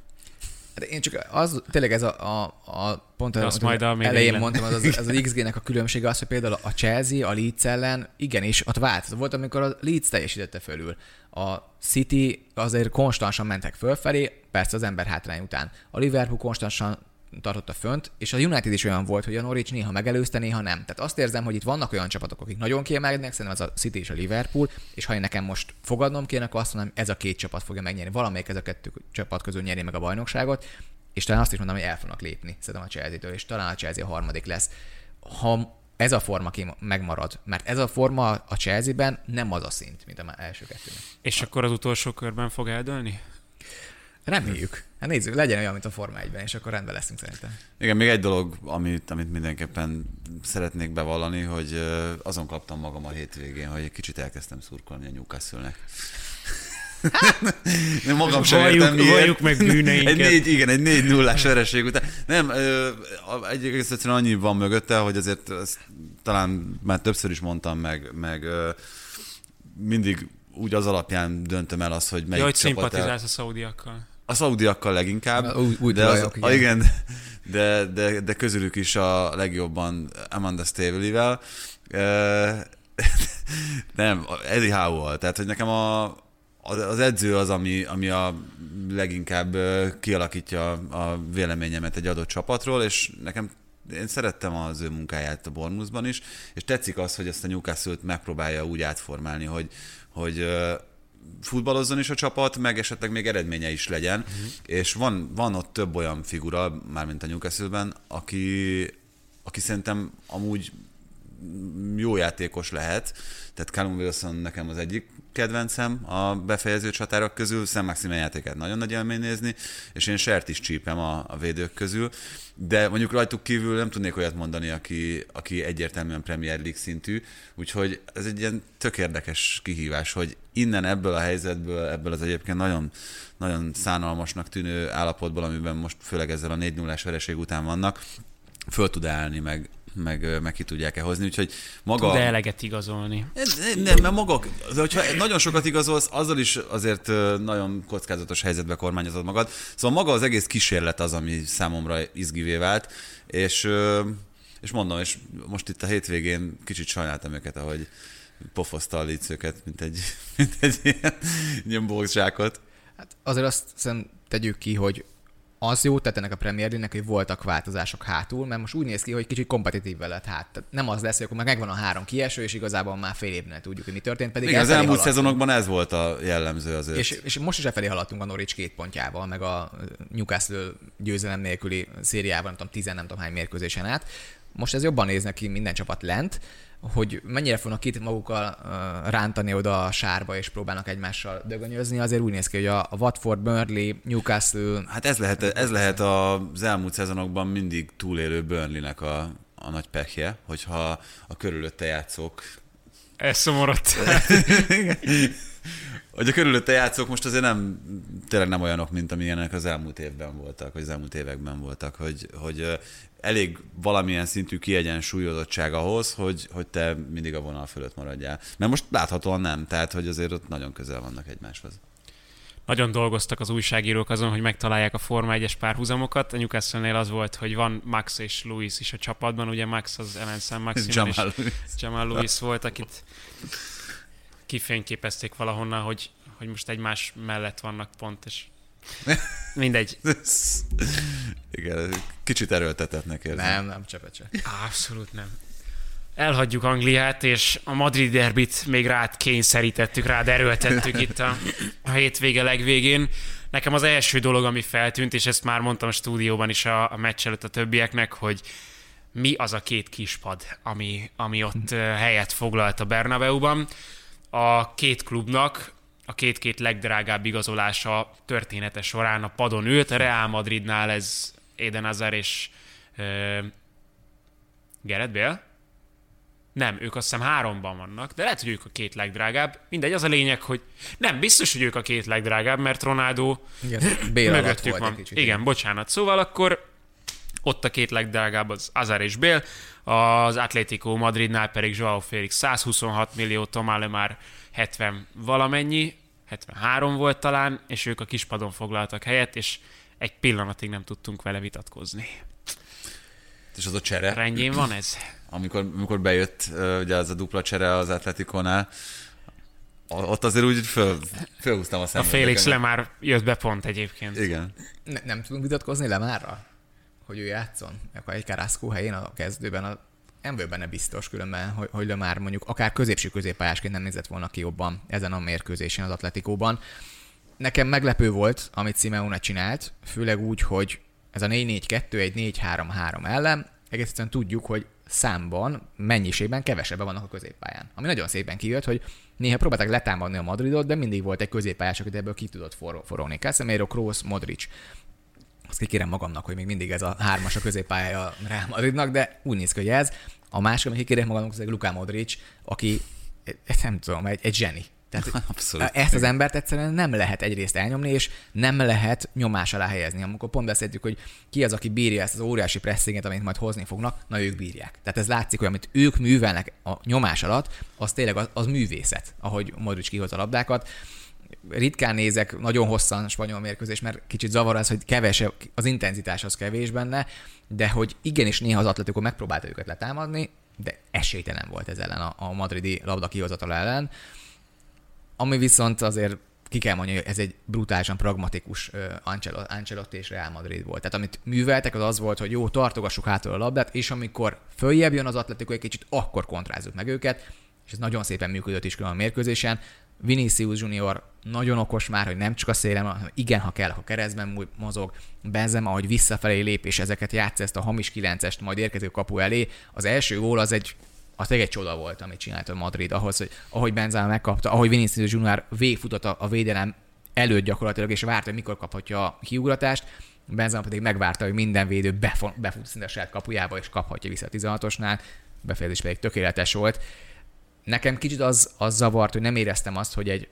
De én csak az, tényleg ez a, a, a pont az, azt majd a elején végén. mondtam, az, az, az, az XG-nek a különbsége az, hogy például a Chelsea, a Leeds ellen, igenis, ott változott. Volt, amikor a Leeds teljesítette fölül. A City azért konstansan mentek fölfelé, persze az ember hátrány után. A Liverpool konstansan tartotta fönt, és a United is olyan volt, hogy a Norwich néha megelőzte, néha nem. Tehát azt érzem, hogy itt vannak olyan csapatok, akik nagyon kiemelkednek, szerintem az a City és a Liverpool, és ha én nekem most fogadnom kéne, akkor azt mondom, ez a két csapat fogja megnyerni. Valamelyik ez a kettő csapat közül nyeri meg a bajnokságot, és talán azt is mondom, hogy el fognak lépni, szerintem a Chelsea-től, és talán a Chelsea a harmadik lesz. Ha ez a forma ki megmarad, mert ez a forma a Chelsea-ben nem az a szint, mint a első kettőben. És akkor az utolsó körben fog eldőlni? Reméljük. Hát nézzük, legyen olyan, mint a Forma 1-ben, és akkor rendben leszünk szerintem. Igen, még egy dolog, amit, amit mindenképpen szeretnék bevallani, hogy azon kaptam magam a hétvégén, hogy egy kicsit elkezdtem szurkolni a Newcastle-nek. Nem magam sem Valljuk- értem miért. valljuk meg bűneinket. Egy négy, igen, egy négy nullás vereség után. Nem, ö, a- egy egész egyszerűen annyi van mögötte, hogy azért ezt talán már többször is mondtam meg, meg ö, mindig úgy az alapján döntöm el azt, hogy melyik Ja, hogy csapat el... szimpatizálsz a szaudiakkal. A szaudiakkal leginkább, Új- új de, az, tulajok, a, igen. igen, de, de, de közülük is a legjobban Amanda Stavely-vel. Nem, Eddie Howe-val. Tehát, hogy nekem a, az az edző az, ami, ami a leginkább kialakítja a véleményemet egy adott csapatról, és nekem én szerettem az ő munkáját a Bournemouthban is, és tetszik az, hogy ezt a Newcastle-t megpróbálja úgy átformálni, hogy, hogy futballozzon is a csapat, meg esetleg még eredménye is legyen, uh-huh. és van, van ott több olyan figura, mármint a Newcastle-ben, aki, aki szerintem amúgy jó játékos lehet, tehát Callum Wilson nekem az egyik kedvencem a befejező csatárok közül, Sam Maximen játékát nagyon nagy élmény nézni, és én Sert is csípem a, a védők közül, de mondjuk rajtuk kívül nem tudnék olyat mondani, aki, aki egyértelműen Premier League szintű, úgyhogy ez egy ilyen tök érdekes kihívás, hogy innen ebből a helyzetből, ebből az egyébként nagyon, nagyon szánalmasnak tűnő állapotból, amiben most főleg ezzel a 4 0 vereség után vannak, föl tud állni, meg, meg, meg ki tudják-e hozni, úgyhogy maga... Tud eleget igazolni. Nem, Nem, mert maga, de hogyha nagyon sokat igazolsz, azzal is azért nagyon kockázatos helyzetbe kormányozod magad. Szóval maga az egész kísérlet az, ami számomra izgivé vált, és, és mondom, és most itt a hétvégén kicsit sajnáltam őket, ahogy pofozta a Leeds őket, mint egy, mint egy ilyen, ilyen boxzsákot. Hát azért azt szerintem tegyük ki, hogy az jó tett ennek a Premier League-nek, hogy voltak változások hátul, mert most úgy néz ki, hogy kicsit kompetitív lett hát. Tehát nem az lesz, hogy akkor már megvan a három kieső, és igazából már fél évnél tudjuk, hogy mi történt. Pedig Igen, az elmúlt haladtunk. szezonokban ez volt a jellemző azért. És, és most is efelé haladtunk a Norwich két pontjával, meg a Newcastle győzelem nélküli szériában, nem tudom, tizen nem tudom hány mérkőzésen át. Most ez jobban néznek ki minden csapat lent, hogy mennyire fognak itt magukkal rántani oda a sárba, és próbálnak egymással dögönyözni, azért úgy néz ki, hogy a, Watford, Burnley, Newcastle, Hát ez lehet, ez lehet az elmúlt szezonokban mindig túlélő Burnley-nek a, a nagy pekje, hogyha a körülötte játszók Ez szomorott. hogy a körülötte játszók most azért nem, tényleg nem olyanok, mint amilyenek az elmúlt évben voltak, vagy az elmúlt években voltak, hogy, hogy elég valamilyen szintű kiegyensúlyozottság ahhoz, hogy, hogy te mindig a vonal fölött maradjál. Mert most láthatóan nem, tehát hogy azért ott nagyon közel vannak egymáshoz. Nagyon dolgoztak az újságírók azon, hogy megtalálják a Forma 1-es párhuzamokat. A Newcastle-nél az volt, hogy van Max és Louis is a csapatban, ugye Max az Ellen Sam Maximin és Jamal Lewis. Jamal Lewis volt, akit kifényképezték valahonnan, hogy, hogy most egymás mellett vannak pont, és mindegy. Igen, kicsit erőltetetnek érzem. nem, nem, csepet se. Abszolút nem. Elhagyjuk Angliát, és a Madrid derbit még rád kényszerítettük, rád erőltettük itt a, a hétvége legvégén. Nekem az első dolog, ami feltűnt, és ezt már mondtam a stúdióban is a, a meccs előtt a többieknek, hogy mi az a két kispad, ami, ami ott helyet foglalt a Bernabeu-ban. A két klubnak a két-két legdrágább igazolása története során a padon ült. A Real Madridnál ez Eden Hazard és uh, Gerett Bale? Nem, ők azt hiszem háromban vannak, de lehet, hogy ők a két legdrágább. Mindegy, az a lényeg, hogy nem, biztos, hogy ők a két legdrágább, mert Ronaldo Igen, Bél mögöttük van. kicsit. Igen, bocsánat. Szóval akkor ott a két legdrágább az Azar és Bél, az Atlético Madridnál pedig Joao Félix 126 millió, Tomale már 70 valamennyi, 73 volt talán, és ők a kispadon foglaltak helyet, és egy pillanatig nem tudtunk vele vitatkozni. És az a csere, Rendjén van ez? amikor, amikor bejött ugye az a dupla csere az Atleticonál, a- ott azért úgy föl, fölhúztam a A szemüvegeket. Félix le már jött be pont egyébként. Igen. Ne, nem tudunk vitatkozni Lemárra? Hogy ő játszon? Akkor egy Carrasco helyén a kezdőben a nem vagyok benne biztos különben, hogy, hogy Lemár mondjuk akár középső középpályásként nem nézett volna ki jobban ezen a mérkőzésen az Atletikóban. Nekem meglepő volt, amit Simeone csinált, főleg úgy, hogy ez a 4-4-2 egy 4-3-3 ellen, egész egyszerűen tudjuk, hogy számban, mennyiségben kevesebben vannak a középpályán. Ami nagyon szépen kijött, hogy néha próbálták letámadni a Madridot, de mindig volt egy középpályás, akit ebből ki tudott for- forogni. Casemiro, Kroos, Modric azt kikérem magamnak, hogy még mindig ez a hármas a középpályája Real Madridnak, de úgy néz ki, hogy ez. A másik, amit kikérem magamnak, az egy Luka Modric, aki eh, nem tudom, egy, egy zseni. Tehát Abszolút. ezt az embert egyszerűen nem lehet egyrészt elnyomni, és nem lehet nyomás alá helyezni. Amikor pont beszéltük, hogy ki az, aki bírja ezt az óriási pressinget, amit majd hozni fognak, na ők bírják. Tehát ez látszik, hogy amit ők művelnek a nyomás alatt, az tényleg az, az művészet, ahogy Modric kihoz a labdákat ritkán nézek nagyon hosszan spanyol mérkőzés, mert kicsit zavar az, hogy kevesebb, az intenzitás az kevés benne, de hogy igenis néha az Atletico megpróbálta őket letámadni, de esélytelen volt ez ellen a, a madridi labda kihozatal ellen. Ami viszont azért ki kell mondani, hogy ez egy brutálisan pragmatikus Ancelo- Ancelotti és Real Madrid volt. Tehát amit műveltek, az az volt, hogy jó, tartogassuk hátul a labdát, és amikor följebb jön az Atletico egy kicsit, akkor kontrázzuk meg őket, és ez nagyon szépen működött is külön a mérkőzésen. Vinicius Junior nagyon okos már, hogy nem csak a szélen, hanem igen, ha kell, akkor keresztben mozog. Benzema, ahogy visszafelé lép, és ezeket játsz ezt a hamis kilencest, majd érkezik a kapu elé. Az első gól az egy az egy csoda volt, amit csinált a Madrid, ahhoz, hogy ahogy Benzema megkapta, ahogy Vinicius Junior végfutott a, a védelem előtt gyakorlatilag, és várta, hogy mikor kaphatja a kiugratást, Benzema pedig megvárta, hogy minden védő befon, befut szinte a saját kapujába, és kaphatja vissza a 16-osnál, befejezés pedig tökéletes volt. Nekem kicsit az, az zavart, hogy nem éreztem azt, hogy egy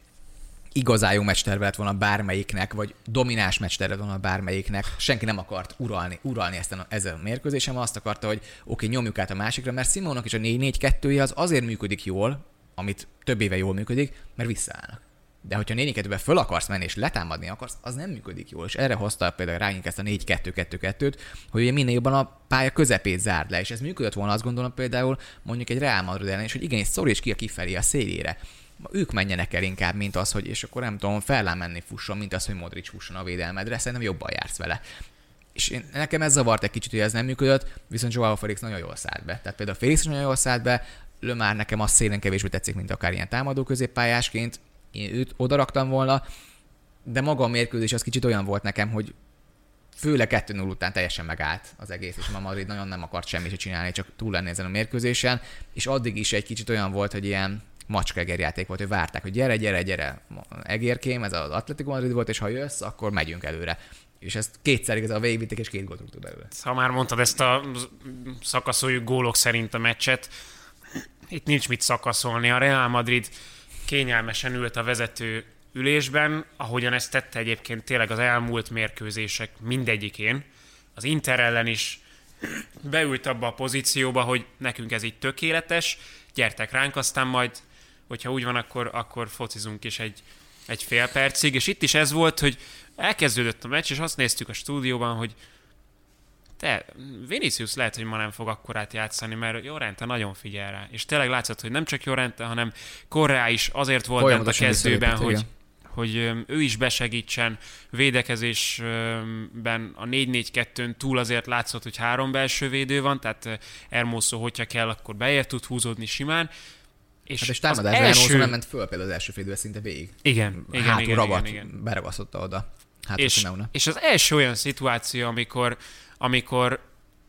igazán jó meccsterve lett volna bármelyiknek, vagy domináns meccsterve volna bármelyiknek. Senki nem akart uralni, uralni ezt a, ezzel a mérkőzésen, azt akarta, hogy oké, nyomjuk át a másikra, mert Simonnak is a 4-4-2-je az azért működik jól, amit több éve jól működik, mert visszaállnak. De hogyha 4 2 föl akarsz menni és letámadni akarsz, az nem működik jól. És erre hozta például ránk ezt a 4-2-2-2-t, hogy ugye minél jobban a pálya közepét zárd le. És ez működött volna, azt gondolom például mondjuk egy Real Madrid ellen, és hogy igenis szoríts ki a kifelé a szélére. Ők menjenek el inkább, mint az, hogy és akkor nem tudom, fel menni fusson, mint az, hogy Modric fusson a védelmedre, szerintem jobban jársz vele. És én, nekem ez zavart egy kicsit, hogy ez nem működött, viszont Joao Felix nagyon jól szállt be. Tehát például Felix nagyon jól szállt be, Lömár nekem az szélen kevésbé tetszik, mint akár ilyen támadó középpályásként. Én őt odaraktam volna, de maga a mérkőzés az kicsit olyan volt nekem, hogy főleg 2-0 után teljesen megállt az egész, és ma Madrid nagyon nem akart semmit se csinálni, csak túl lenni ezen a mérkőzésen, és addig is egy kicsit olyan volt, hogy ilyen macskaeger játék volt, hogy várták, hogy gyere, gyere, gyere, egérkém, ez az Atletico Madrid volt, és ha jössz, akkor megyünk előre. És ezt kétszer igazán végigvitték, és két gólt rúgtuk belőle. Ha már mondtad ezt a szakaszoljuk gólok szerint a meccset, itt nincs mit szakaszolni. A Real Madrid kényelmesen ült a vezető ülésben, ahogyan ezt tette egyébként tényleg az elmúlt mérkőzések mindegyikén. Az Inter ellen is beült abba a pozícióba, hogy nekünk ez így tökéletes, gyertek ránk, aztán majd, hogyha úgy van, akkor, akkor focizunk is egy, egy fél percig, és itt is ez volt, hogy elkezdődött a meccs, és azt néztük a stúdióban, hogy te, Vinicius lehet, hogy ma nem fog akkorát játszani, mert Jorente nagyon figyel rá. És tényleg látszott, hogy nem csak Jorente, hanem Korrá is azért volt bent a kezdőben, hogy, hogy ő is besegítsen védekezésben a 4-4-2-n túl azért látszott, hogy három belső védő van, tehát Ermoszó, hogyha kell, akkor bejebb tud húzódni simán. És, hát és támadás első... nem ment föl például az első félidőben szinte végig. Igen, igen, Hátul igen, ragadt, igen, igen. beragasztotta oda. Hát és, és az első olyan szituáció, amikor, amikor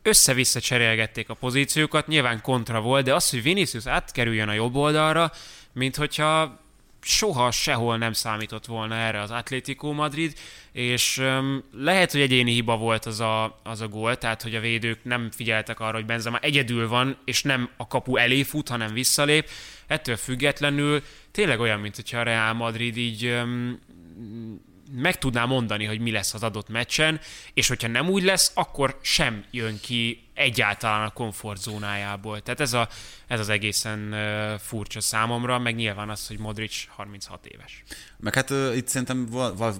össze-vissza cserélgették a pozíciókat, nyilván kontra volt, de az, hogy Vinicius átkerüljön a jobb oldalra, mint hogyha soha sehol nem számított volna erre az Atlético Madrid, és um, lehet, hogy egyéni hiba volt az a, az a gól, tehát hogy a védők nem figyeltek arra, hogy Benzema egyedül van, és nem a kapu elé fut, hanem visszalép. Ettől függetlenül tényleg olyan, mint hogyha a Real Madrid így um, meg tudná mondani, hogy mi lesz az adott meccsen, és hogyha nem úgy lesz, akkor sem jön ki egyáltalán a komfortzónájából. Tehát ez, a, ez az egészen furcsa számomra, meg nyilván az, hogy Modric 36 éves. Meg hát itt szerintem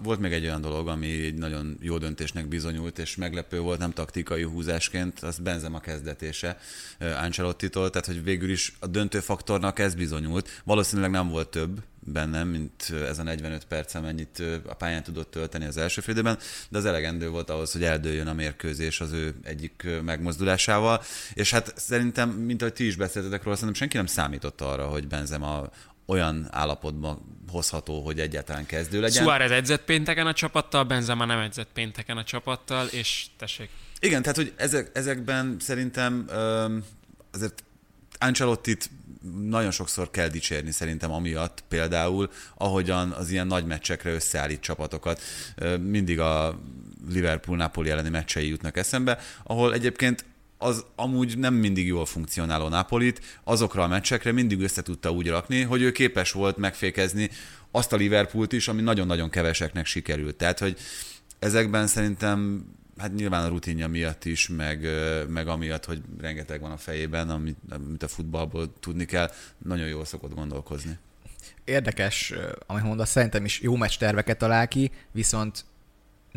volt, még egy olyan dolog, ami egy nagyon jó döntésnek bizonyult, és meglepő volt, nem taktikai húzásként, az Benzema kezdetése uh, Ancelotti-tól, tehát hogy végül is a döntő faktornak ez bizonyult. Valószínűleg nem volt több, bennem, mint ez a 45 perc, amennyit a pályán tudott tölteni az első félidőben, de az elegendő volt ahhoz, hogy eldőljön a mérkőzés az ő egyik megmozdulásával, és hát szerintem, mint ahogy ti is beszéltetek róla, szerintem senki nem számított arra, hogy Benzema olyan állapotban hozható, hogy egyáltalán kezdő legyen. Suárez edzett pénteken a csapattal, Benzema nem edzett pénteken a csapattal, és tessék. Igen, tehát hogy ezek, ezekben szerintem azért Ancelottit nagyon sokszor kell dicsérni szerintem amiatt például, ahogyan az ilyen nagy meccsekre összeállít csapatokat. Mindig a Liverpool-Napoli elleni meccsei jutnak eszembe, ahol egyébként az amúgy nem mindig jól funkcionáló Napolit, azokra a meccsekre mindig össze tudta úgy rakni, hogy ő képes volt megfékezni azt a Liverpoolt is, ami nagyon-nagyon keveseknek sikerült. Tehát, hogy ezekben szerintem hát nyilván a rutinja miatt is, meg, meg amiatt, hogy rengeteg van a fejében, amit, amit a futballból tudni kell, nagyon jól szokott gondolkozni. Érdekes, amit mondasz, szerintem is jó meccs terveket talál ki, viszont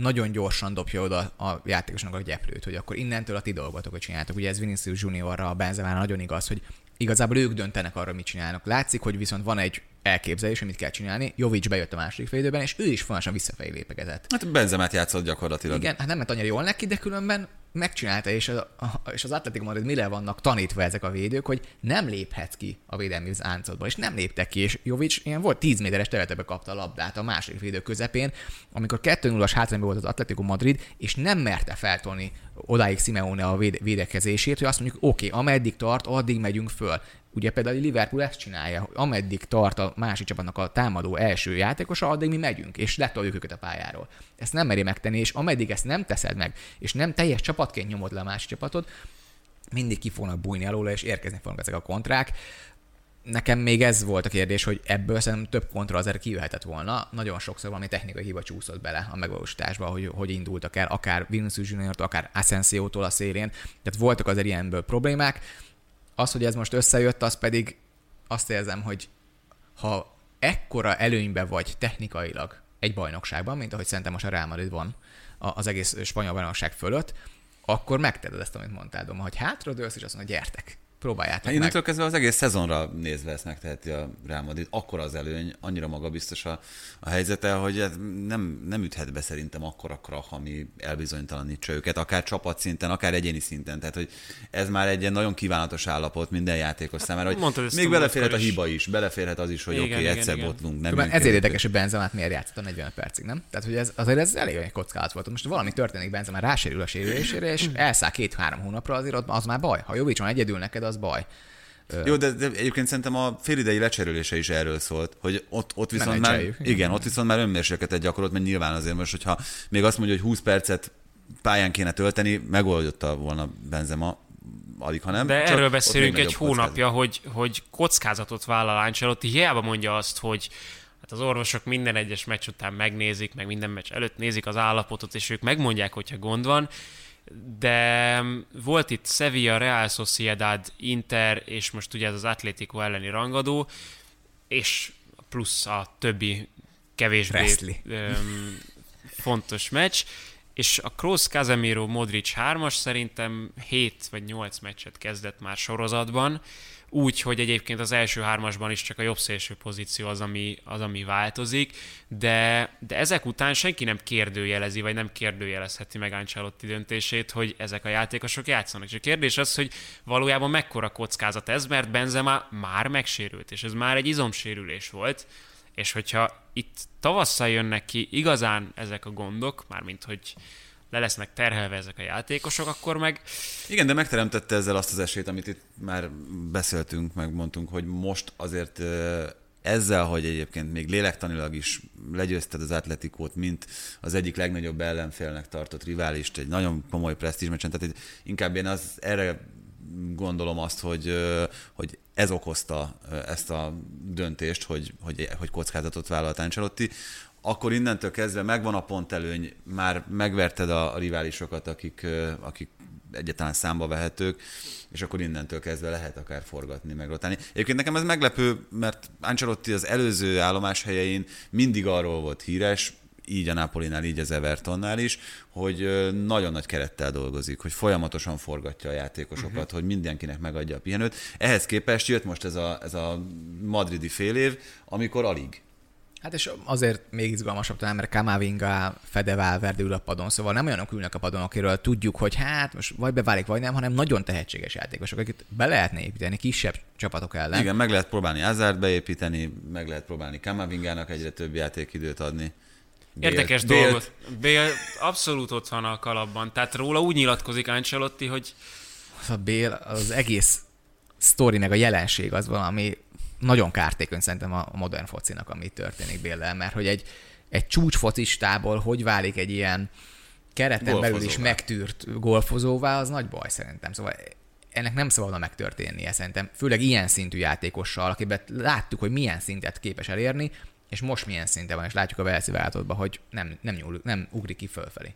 nagyon gyorsan dobja oda a játékosnak a gyeplőt, hogy akkor innentől a ti dolgotok, hogy csináltok. Ugye ez Vinicius Juniorra, a Benzemára nagyon igaz, hogy igazából ők döntenek arra, mit csinálnak. Látszik, hogy viszont van egy elképzelés, amit kell csinálni. Jovic bejött a második félidőben, és ő is folyamatosan visszafelé lépegetett. Hát Benzemát játszott gyakorlatilag. Igen, hát nem ment annyira jól neki, de különben megcsinálta, és, a, a, és az Atletico Madrid mire vannak tanítva ezek a védők, hogy nem léphetsz ki a védelmi áncodba, és nem léptek ki, és Jovic ilyen volt 10 méteres területebe kapta a labdát a második védő közepén, amikor 2-0-as hátrányban volt az Atletico Madrid, és nem merte feltolni odáig Simeone a véde- védekezését, hogy azt mondjuk, oké, okay, ameddig tart, addig megyünk föl. Ugye például a Liverpool ezt csinálja, hogy ameddig tart a másik csapatnak a támadó első játékosa, addig mi megyünk, és letoljuk őket a pályáról. Ezt nem meri megtenni, és ameddig ezt nem teszed meg, és nem teljes csapatként nyomod le a másik csapatot, mindig ki fognak bújni alóla, és érkezni fognak ezek a kontrák. Nekem még ez volt a kérdés, hogy ebből szerintem több kontra azért kijöhetett volna. Nagyon sokszor valami technikai hiba csúszott bele a megvalósításba, hogy hogy indultak el, akár Vinicius junior akár Asensio-tól a szélén. Tehát voltak azért ilyenből problémák az, hogy ez most összejött, az pedig azt érzem, hogy ha ekkora előnybe vagy technikailag egy bajnokságban, mint ahogy szerintem most a Real Madrid van az egész spanyol bajnokság fölött, akkor megteded ezt, amit mondtál, Doma, hogy hátradőlsz, és azt mondod, gyertek, próbáljátok hát Innentől kezdve az egész szezonra nézve ezt megteheti a Real Madrid. Akkor az előny, annyira magabiztos a, a helyzete, hogy nem, nem üthet be szerintem akkora krach, ami elbizonytalanítsa őket, akár csapatszinten, akár egyéni szinten. Tehát, hogy ez már egy ilyen nagyon kívánatos állapot minden játékos számára, hogy Mondtad, még beleférhet a hiba is, beleférhet az is, hogy oké, okay, egyszer igen. botlunk. Nem ezért érdekes, hogy Benzemát miért játszott a 40 percig, nem? Tehát, hogy ez, azért ez elég egy kockázat volt. Most valami történik Benzema rásérül a sérülésére, és elszáll két-három hónapra, azért az már baj. Ha Jovic van egyedül neked, az baj. Jó, de, de egyébként szerintem a félidei lecserülése is erről szólt, hogy ott, ott viszont már, igen, ott viszont már önmérsékletet gyakorolt, mert nyilván azért most, hogyha még azt mondja, hogy 20 percet pályán kéne tölteni, megoldotta volna Benzema, alig, ha nem. De erről beszélünk egy hónapja, hogy, hogy kockázatot vállal Ancelotti, hiába mondja azt, hogy hát az orvosok minden egyes meccs után megnézik, meg minden meccs előtt nézik az állapotot, és ők megmondják, hogyha gond van, de volt itt Sevilla, Real Sociedad, Inter, és most ugye ez az Atlético elleni rangadó, és plusz a többi kevésbé um, fontos meccs, és a Kroos, Casemiro, Modric 3-as szerintem 7 vagy 8 meccset kezdett már sorozatban, úgy, hogy egyébként az első hármasban is csak a jobb szélső pozíció az, ami, az, ami változik, de, de ezek után senki nem kérdőjelezi, vagy nem kérdőjelezheti meg Ancelotti döntését, hogy ezek a játékosok játszanak. És a kérdés az, hogy valójában mekkora kockázat ez, mert Benzema már megsérült, és ez már egy izomsérülés volt, és hogyha itt tavasszal jönnek ki igazán ezek a gondok, mármint hogy le lesznek terhelve ezek a játékosok, akkor meg... Igen, de megteremtette ezzel azt az esélyt, amit itt már beszéltünk, megmondtunk, hogy most azért ezzel, hogy egyébként még lélektanilag is legyőzted az Atletikót, mint az egyik legnagyobb ellenfélnek tartott riválist, egy nagyon komoly presztízsmeccsen, tehát inkább én az erre gondolom azt, hogy, hogy ez okozta ezt a döntést, hogy, hogy, hogy kockázatot vállalt Ancelotti, akkor innentől kezdve megvan a pontelőny, már megverted a, a riválisokat, akik, akik egyáltalán számba vehetők, és akkor innentől kezdve lehet akár forgatni, megrotálni. Egyébként nekem ez meglepő, mert Ancelotti az előző állomás helyein mindig arról volt híres, így a Napolinál, így az Evertonnál is, hogy nagyon nagy kerettel dolgozik, hogy folyamatosan forgatja a játékosokat, uh-huh. hogy mindenkinek megadja a pihenőt. Ehhez képest jött most ez a, ez a madridi fél év, amikor alig. Hát és azért még izgalmasabb talán, mert Kamavinga, Fede Valverde ül a padon, szóval nem olyanok ülnek a padon, akiről tudjuk, hogy hát most vagy beválik, vagy nem, hanem nagyon tehetséges játékosok, akiket be lehetne építeni kisebb csapatok ellen. Igen, meg lehet próbálni Azárt beépíteni, meg lehet próbálni Kamavingának egyre több játékidőt adni. Bél, Érdekes Bél, dolgot. Bél abszolút ott van a kalapban. Tehát róla úgy nyilatkozik Ancelotti, hogy... A Bél, az egész sztori, meg a jelenség az valami nagyon kártékony szerintem a modern focinak, ami történik Béllel, mert hogy egy, egy csúcsfocistából hogy válik egy ilyen kereten belül is megtűrt golfozóvá, az nagy baj szerintem. Szóval ennek nem szabadna megtörténnie szerintem, főleg ilyen szintű játékossal, akiben láttuk, hogy milyen szintet képes elérni, és most milyen szinte van, és látjuk a Velszi hogy nem, nem, nyúl, nem ugrik ki fölfelé.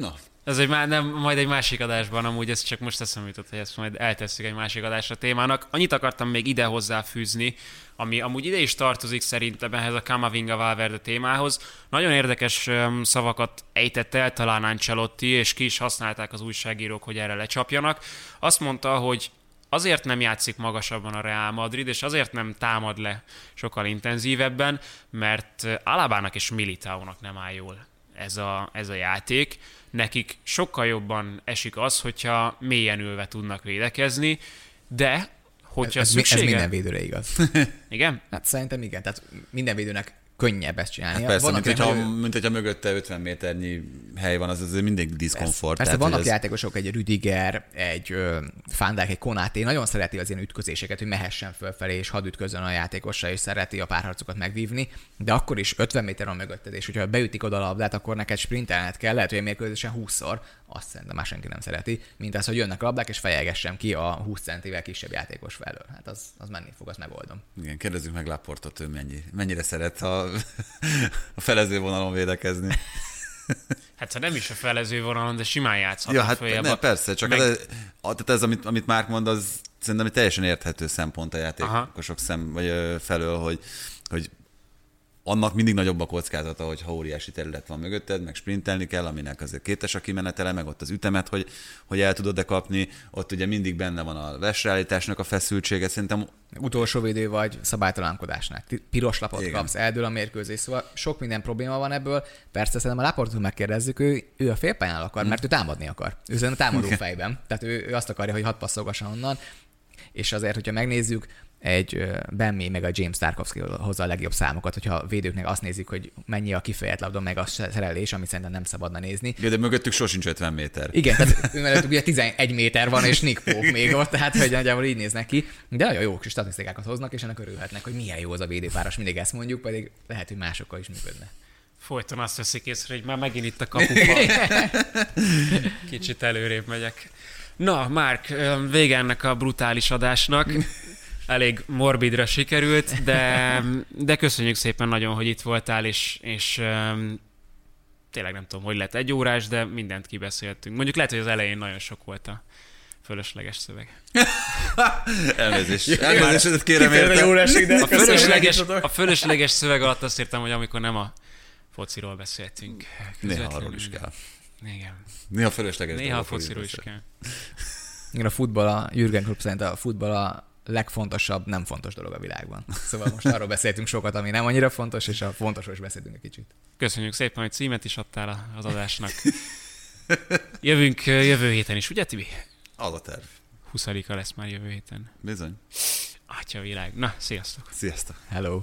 Na. Ez egy, nem, majd egy másik adásban, amúgy ez csak most eszembe jutott, hogy ezt majd eltesszük egy másik adásra témának. Annyit akartam még ide hozzáfűzni, ami amúgy ide is tartozik szerintem ehhez a Kamavinga Valverde témához. Nagyon érdekes szavakat ejtett el talán Ancelotti, és ki is használták az újságírók, hogy erre lecsapjanak. Azt mondta, hogy azért nem játszik magasabban a Real Madrid, és azért nem támad le sokkal intenzívebben, mert Alabának és Militáónak nem áll jól ez a, ez a játék. Nekik sokkal jobban esik az, hogyha mélyen ülve tudnak védekezni, de hogyha ez, szüksége... Ez minden védőre igaz. Igen? Hát szerintem igen. Tehát minden védőnek könnyebb ezt csinálni. Hát persze, vannak mint, hogyha, ő... mint hogyha mögötte 50 méternyi hely van, az azért mindig diszkomfort. Persze, persze vannak ez... játékosok, egy Rüdiger, egy Fándák, egy Konáté, nagyon szereti az ilyen ütközéseket, hogy mehessen fölfelé, és hadd ütközön a játékossal, és szereti a párharcokat megvívni, de akkor is 50 méter van mögötted, és hogyha beütik oda a labdát, akkor neked sprintelned kell, lehet, hogy egy mérkőzésen 20-szor, azt szerintem már senki nem szereti, mint az, hogy jönnek a labdák, és fejegessem ki a 20 centivel kisebb játékos felől. Hát az, az menni fog, az megoldom. Igen, kérdezzük meg Laportot, ő mennyi, mennyire szeret a, a felező vonalon védekezni. Hát ha nem is a felező vonalon, de simán játszhat. Ja, hát ne, persze, csak meg... ez, tehát ez, amit, amit Márk mond, az szerintem egy teljesen érthető szempont a játékosok szem, vagy felől, hogy, hogy annak mindig nagyobb a kockázata, hogy ha óriási terület van mögötted, meg sprintelni kell, aminek azért kétes a kimenetele, meg ott az ütemet, hogy, hogy el tudod-e kapni, ott ugye mindig benne van a vesreállításnak a feszültsége, szerintem utolsó védő vagy szabálytalankodásnál. Piros lapot Igen. kapsz, eldől a mérkőzés, szóval sok minden probléma van ebből. Persze szerintem a Laportot megkérdezzük, ő, ő a félpályán akar, mert ő támadni akar. Ő a támadó fejben. Tehát ő, ő azt akarja, hogy hat passzolgasson onnan. És azért, hogyha megnézzük, egy Benmi meg a James Tarkovsky hozza a legjobb számokat, hogyha a védőknek azt nézik, hogy mennyi a kifejezett labda, meg a szerelés, amit szerintem nem szabadna nézni. Igen, de mögöttük sosincs 50 méter. Igen, tehát ő mellett ugye 11 méter van, és Nick Pope még ott, tehát hogy nagyjából így néznek ki. De nagyon jó kis statisztikákat hoznak, és ennek örülhetnek, hogy milyen jó az a védőpáros, mindig ezt mondjuk, pedig lehet, hogy másokkal is működne. Folyton azt veszik észre, hogy már megint itt a kapuban. Kicsit előrébb megyek. Na, Márk, vége ennek a brutális adásnak elég morbidra sikerült, de, de köszönjük szépen nagyon, hogy itt voltál, és, és um, tényleg nem tudom, hogy lett egy órás, de mindent kibeszéltünk. Mondjuk lehet, hogy az elején nagyon sok volt a fölösleges szöveg. Elnézést. Elnézést kérem érte. A fölösleges, a fölösleges szöveg alatt azt értem, hogy amikor nem a fociról beszéltünk. Néha arról is kell. Igen. Néha fölösleges. Néha a fociról is kell. Igen, a futball, a Jürgen Klopp szerint a futball a legfontosabb, nem fontos dolog a világban. Szóval most arról beszéltünk sokat, ami nem annyira fontos, és a fontosról is beszéltünk egy kicsit. Köszönjük szépen, hogy címet is adtál az adásnak. Jövünk jövő héten is, ugye Tibi? Az a terv. 20 lesz már jövő héten. Bizony. Atya világ. Na, sziasztok. Sziasztok. Hello.